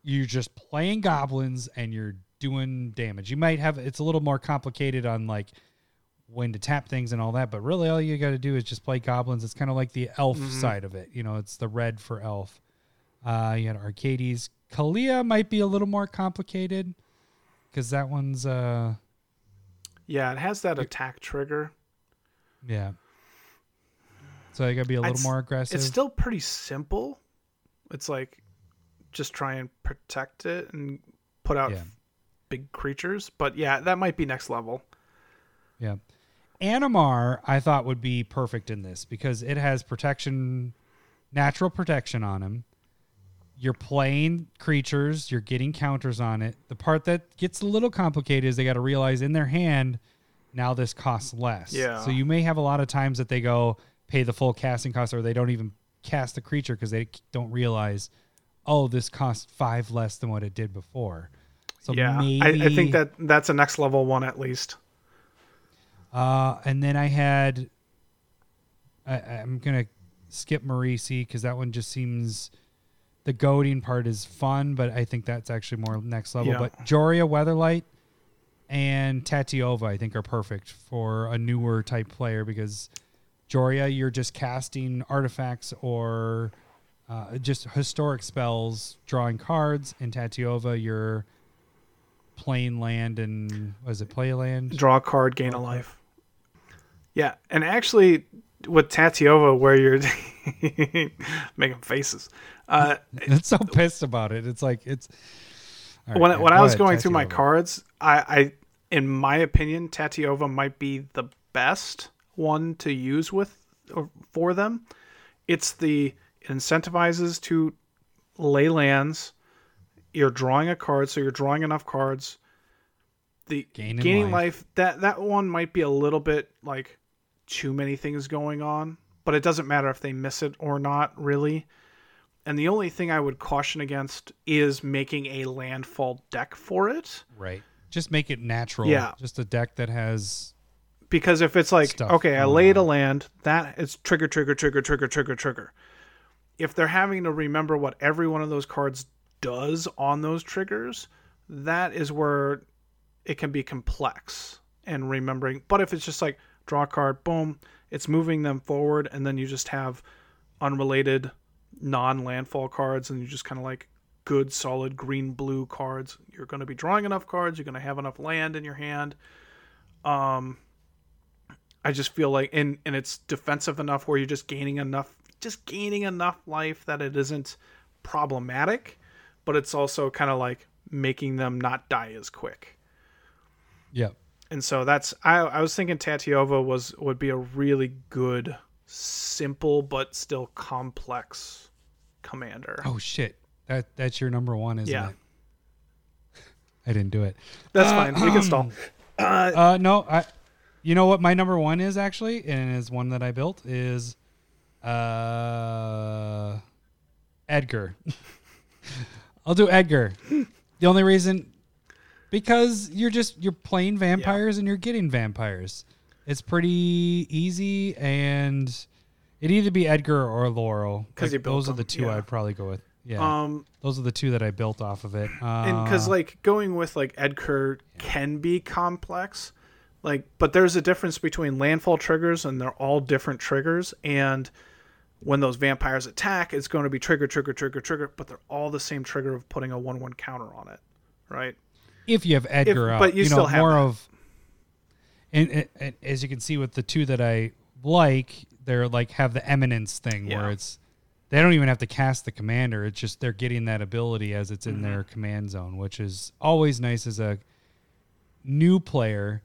you're just playing goblins and you're doing damage. You might have it's a little more complicated on like when to tap things and all that, but really all you got to do is just play goblins. It's kind of like the elf side of it. You know, it's the red for elf. Uh, you had Arcades. Kaalia might be a little more complicated because that one's uh Yeah, it has that attack trigger. yeah. So you got to be a little more aggressive. It's still pretty simple. It's like just try and protect it and put out Yeah. big creatures. But yeah, that might be next level. Yeah. Animar, I thought would be perfect in this because it has protection, natural protection on him. You're playing creatures, you're getting counters on it. The part that gets a little complicated is they got to realize in their hand, now this costs less. Yeah. So you may have a lot of times that they go pay the full casting cost or they don't even cast the creature because they don't realize, oh, this costs five less than what it did before. So yeah, maybe I, I think that that's a next level one at least. Uh, and then I had, I, I'm gonna skip Marisi because that one just seems, the goading part is fun, but I think that's actually more next level. Yeah. But Jhoira Weatherlight and Tatyova, I think, are perfect for a newer type player because Jhoira, you're just casting artifacts or uh, just historic spells, drawing cards, and Tatyova, you're playing land and was it play land? Draw a card, gain a life. Yeah, and actually with Tatyova, where you're making faces. Uh, It's so pissed about it. It's like it's. Right, when yeah, when I was ahead, going through my cards, I, I, in my opinion, Tatyova might be the best one to use with or for them. It's the it incentivizes to lay lands. You're drawing a card, so you're drawing enough cards. The Gaining gaining life. life that that one might be a little bit like too many things going on, but it doesn't matter if they miss it or not, really. And the only thing I would caution against is making a landfall deck for it. right. Just make it natural. Yeah. Just a deck that has. Because if it's like, okay, I laid a land, that is trigger, trigger, trigger, trigger, trigger, trigger. If they're having to remember what every one of those cards does on those triggers, that is where it can be complex and remembering. But if it's just like draw a card, boom, it's moving them forward, and then you just have unrelated non landfall cards, and you just kind of like good, solid green blue cards. You're going to be drawing enough cards, you're going to have enough land in your hand. Um, I just feel like and and it's defensive enough where you're just gaining enough just gaining enough life that it isn't problematic, but it's also kind of like making them not die as quick. Yeah. And so that's I I was thinking Tatyova was would be a really good simple but still complex commander. Oh shit. That that's your number one, isn't Yeah. it? I didn't do it. That's fine. We can stall. Uh, no, I. You know what my number one is actually, and is one that I built is, uh, Edgar. I'll do Edgar. The only reason, because you're just you're playing vampires and you're getting vampires. It's pretty easy, and it'd either be Edgar or Oloro. Because built those are the two yeah. I'd probably go with. Yeah, Um those are the two that I built off of it. Uh, and because like going with like Edgar can be complex, like but there's a difference between landfall triggers and they're all different triggers and when those vampires attack, it's going to be trigger, trigger, trigger, trigger, but they're all the same trigger of putting a one-one counter on it, right? If you have Edgar If- up, but you know, still have more that. of. And, and, and as you can see with the two that I like, they're like have the eminence thing Yeah. where it's they don't even have to cast the commander. It's just they're getting that ability as it's in Mm-hmm. their command zone, which is always nice as a new player.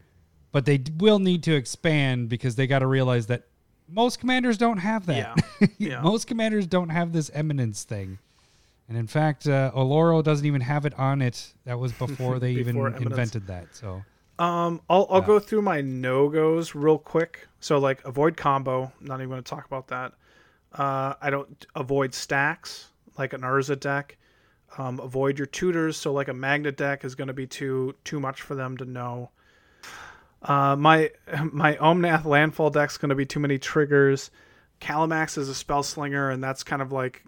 But they will need to expand because they got to realize that most commanders don't have that. Yeah. Yeah. most commanders don't have this eminence thing. And in fact, uh, Oloro doesn't even have it on it. That was before they even Eminence. invented that. So Um, I'll I'll go through my no goes real quick. So like avoid combo. Not even going to talk about that. Uh, I don't avoid stacks like an Urza deck. Um, avoid your tutors. So like a Magnet deck is going to be too too much for them to know. Uh, my my Omnath landfall deck's going to be too many triggers. Kalamax is a spell slinger, and that's kind of like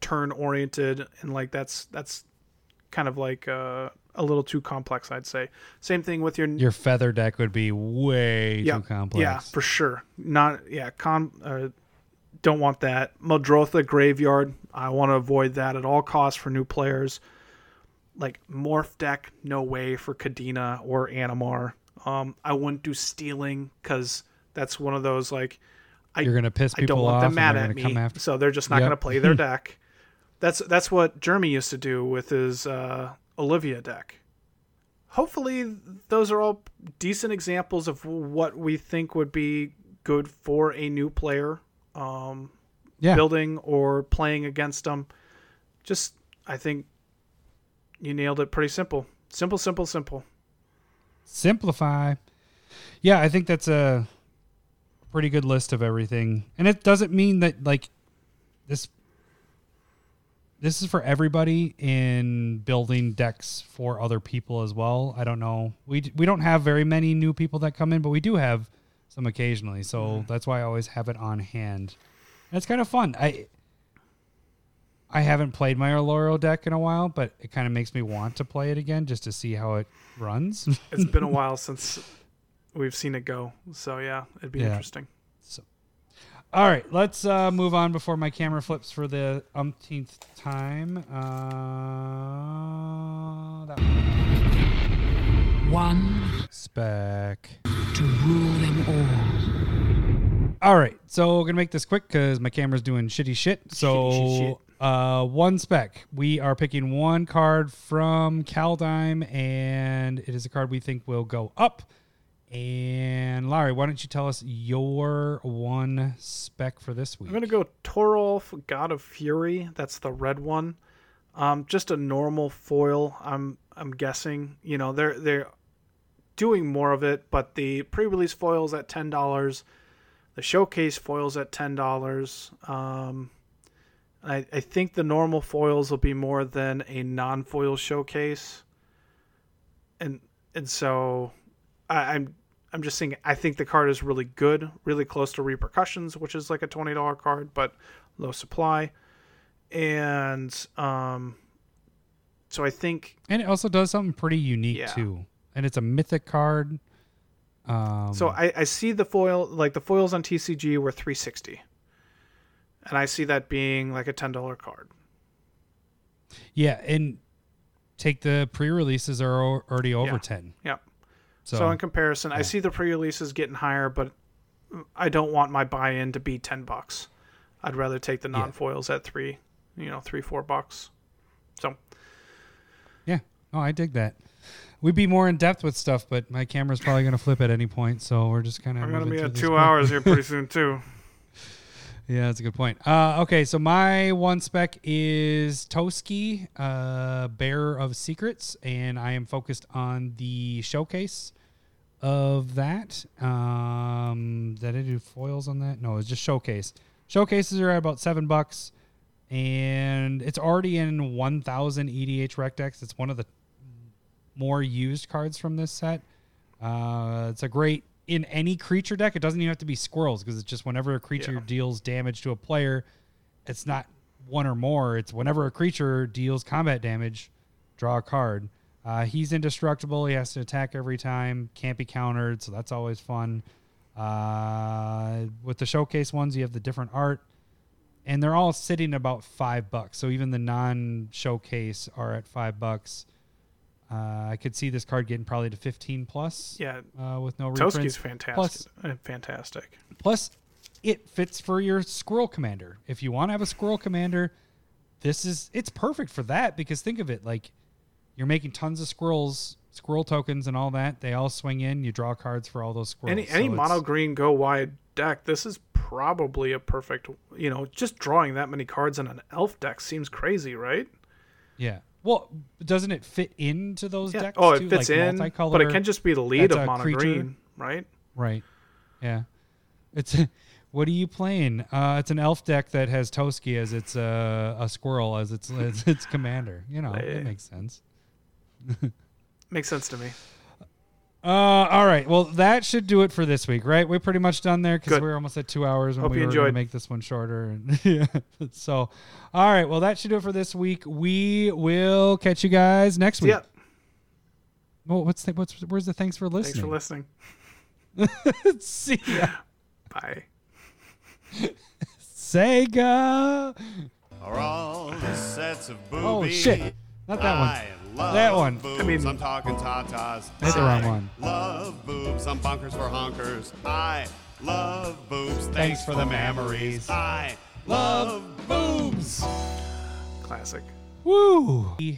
turn oriented, and like that's that's kind of like uh, a little too complex, I'd say. Same thing with your your feather deck would be way yeah, too complex. Yeah, for sure. Not yeah, con uh, don't want that. Muldrotha graveyard. I want to avoid that at all costs for new players. Like morph deck, no way for Kadena or Animar. Um, I wouldn't do stealing because that's one of those like I You're gonna piss people I don't want off them mad at me, so they're just not Yep. to play their deck. That's that's what Jeremy used to do with his uh, Olivia deck. Hopefully, those are all decent examples of what we think would be good for a new player um, yeah. building or playing against them. Just, I think you nailed it. Pretty simple, simple, simple, simple. Simplify. Yeah, I think that's a pretty good list of everything. And it doesn't mean that like this this is for everybody in building decks for other people as well. I don't know. We we don't have very many new people that come in, but we do have some occasionally. So mm-hmm. that's why I always have it on hand. And it's kind of fun. I I haven't played my Oloro deck in a while, but it kind of makes me want to play it again just to see how it runs. It's been a while since we've seen it go, so yeah, it'd be Yeah. interesting. All right, let's uh, move on before my camera flips for the umpteenth time. Uh, that one. One spec. to rule them all. All right, so we're gonna make this quick because my camera's doing shitty shit. So, Shitty shit uh, one spec. We are picking one card from Kaldheim, and it is a card we think will go up. And Larry, why don't you tell us your one spec for this week? I'm gonna go Toralf, God of Fury. That's the red one. Um, just a normal foil. I'm I'm guessing. You know they're they're doing more of it, but the pre-release foils at ten dollars, the showcase foils at ten dollars. Um, I I think the normal foils will be more than a non-foil showcase. And and so I, I'm I'm just saying I think the card is really good, really close to repercussions, which is like a twenty dollar card, but low supply. And um so I think And it also does something pretty unique Yeah. too. And it's a mythic card. Um, so I, I see the foil like the foils on TCG were three sixty. And I see that being like a ten dollar card. yeah, and take the pre-releases are already over Yeah. ten. Yep. So, So, in comparison, I see the pre-releases getting higher, but I don't want my buy-in to be ten bucks. I'd rather take the non-foils at three, you know, three four bucks. So yeah, oh, I dig that. We'd be more in depth with stuff, but my camera's probably going to flip at any point, so we're just kind of. I'm gonna be at two hours here pretty soon too. Yeah, that's a good point. Uh, okay, so my one spec is Toski, uh, Bearer of Secrets, and I am focused on the showcase of that. Um, did I do foils on that? No, it's just showcase. Showcases are at about seven bucks, and it's already in 1,000 EDHREC decks. It's one of the more used cards from this set. Uh, it's a great in any creature deck. It doesn't even have to be squirrels because it's just whenever a creature Yeah. deals damage to a player, it's not one or more. It's whenever a creature deals combat damage, draw a card. Uh, he's indestructible. He has to attack every time. Can't be countered, so that's always fun. Uh, with the showcase ones, you have the different art. and they're all sitting about five bucks. So even the non-showcase are at five bucks. Uh, I could see this card getting probably to fifteen plus. Yeah. uh, with no Toski's reprints. fantastic. Plus, uh, fantastic. plus, it fits for your squirrel commander. If you want to have a squirrel commander, this is it's perfect for that because think of it like you're making tons of squirrels, squirrel tokens, and all that. They all swing in. You draw cards for all those squirrels. Any any it's- mono green go wide deck, this is probably a perfect. You know, just drawing that many cards in an elf deck seems crazy, right? Yeah. Well, doesn't it fit into those Yeah. decks? Oh, it too? fits Like in, but it can just be the lead of mono creature? green, right? Right. Yeah. It's what are you playing? Uh, it's an elf deck that has Toski as its uh, a squirrel as its as its commander. You know, Eh. it makes sense. Makes sense to me. Uh, all right. Well, that should do it for this week, right? We're pretty much done there because Good. we're almost at two hours, and Hope we you were going to enjoyed. make this one shorter. And yeah. So, all right. Well, that should do it for this week. We will catch you guys next week. Yep. Well, what's the, what's where's the thanks for listening? Thanks for listening. See ya. Bye. Sega. Are all the sets of boobies. Oh shit! Not that one. I love That one. Boobs. I mean- I'm talking tatas. Hit the wrong one. Love boobs. I'm bunkers for honkers. I love boobs. Thanks, Thanks for for the the memories. memories. I love boobs. Classic. Woo!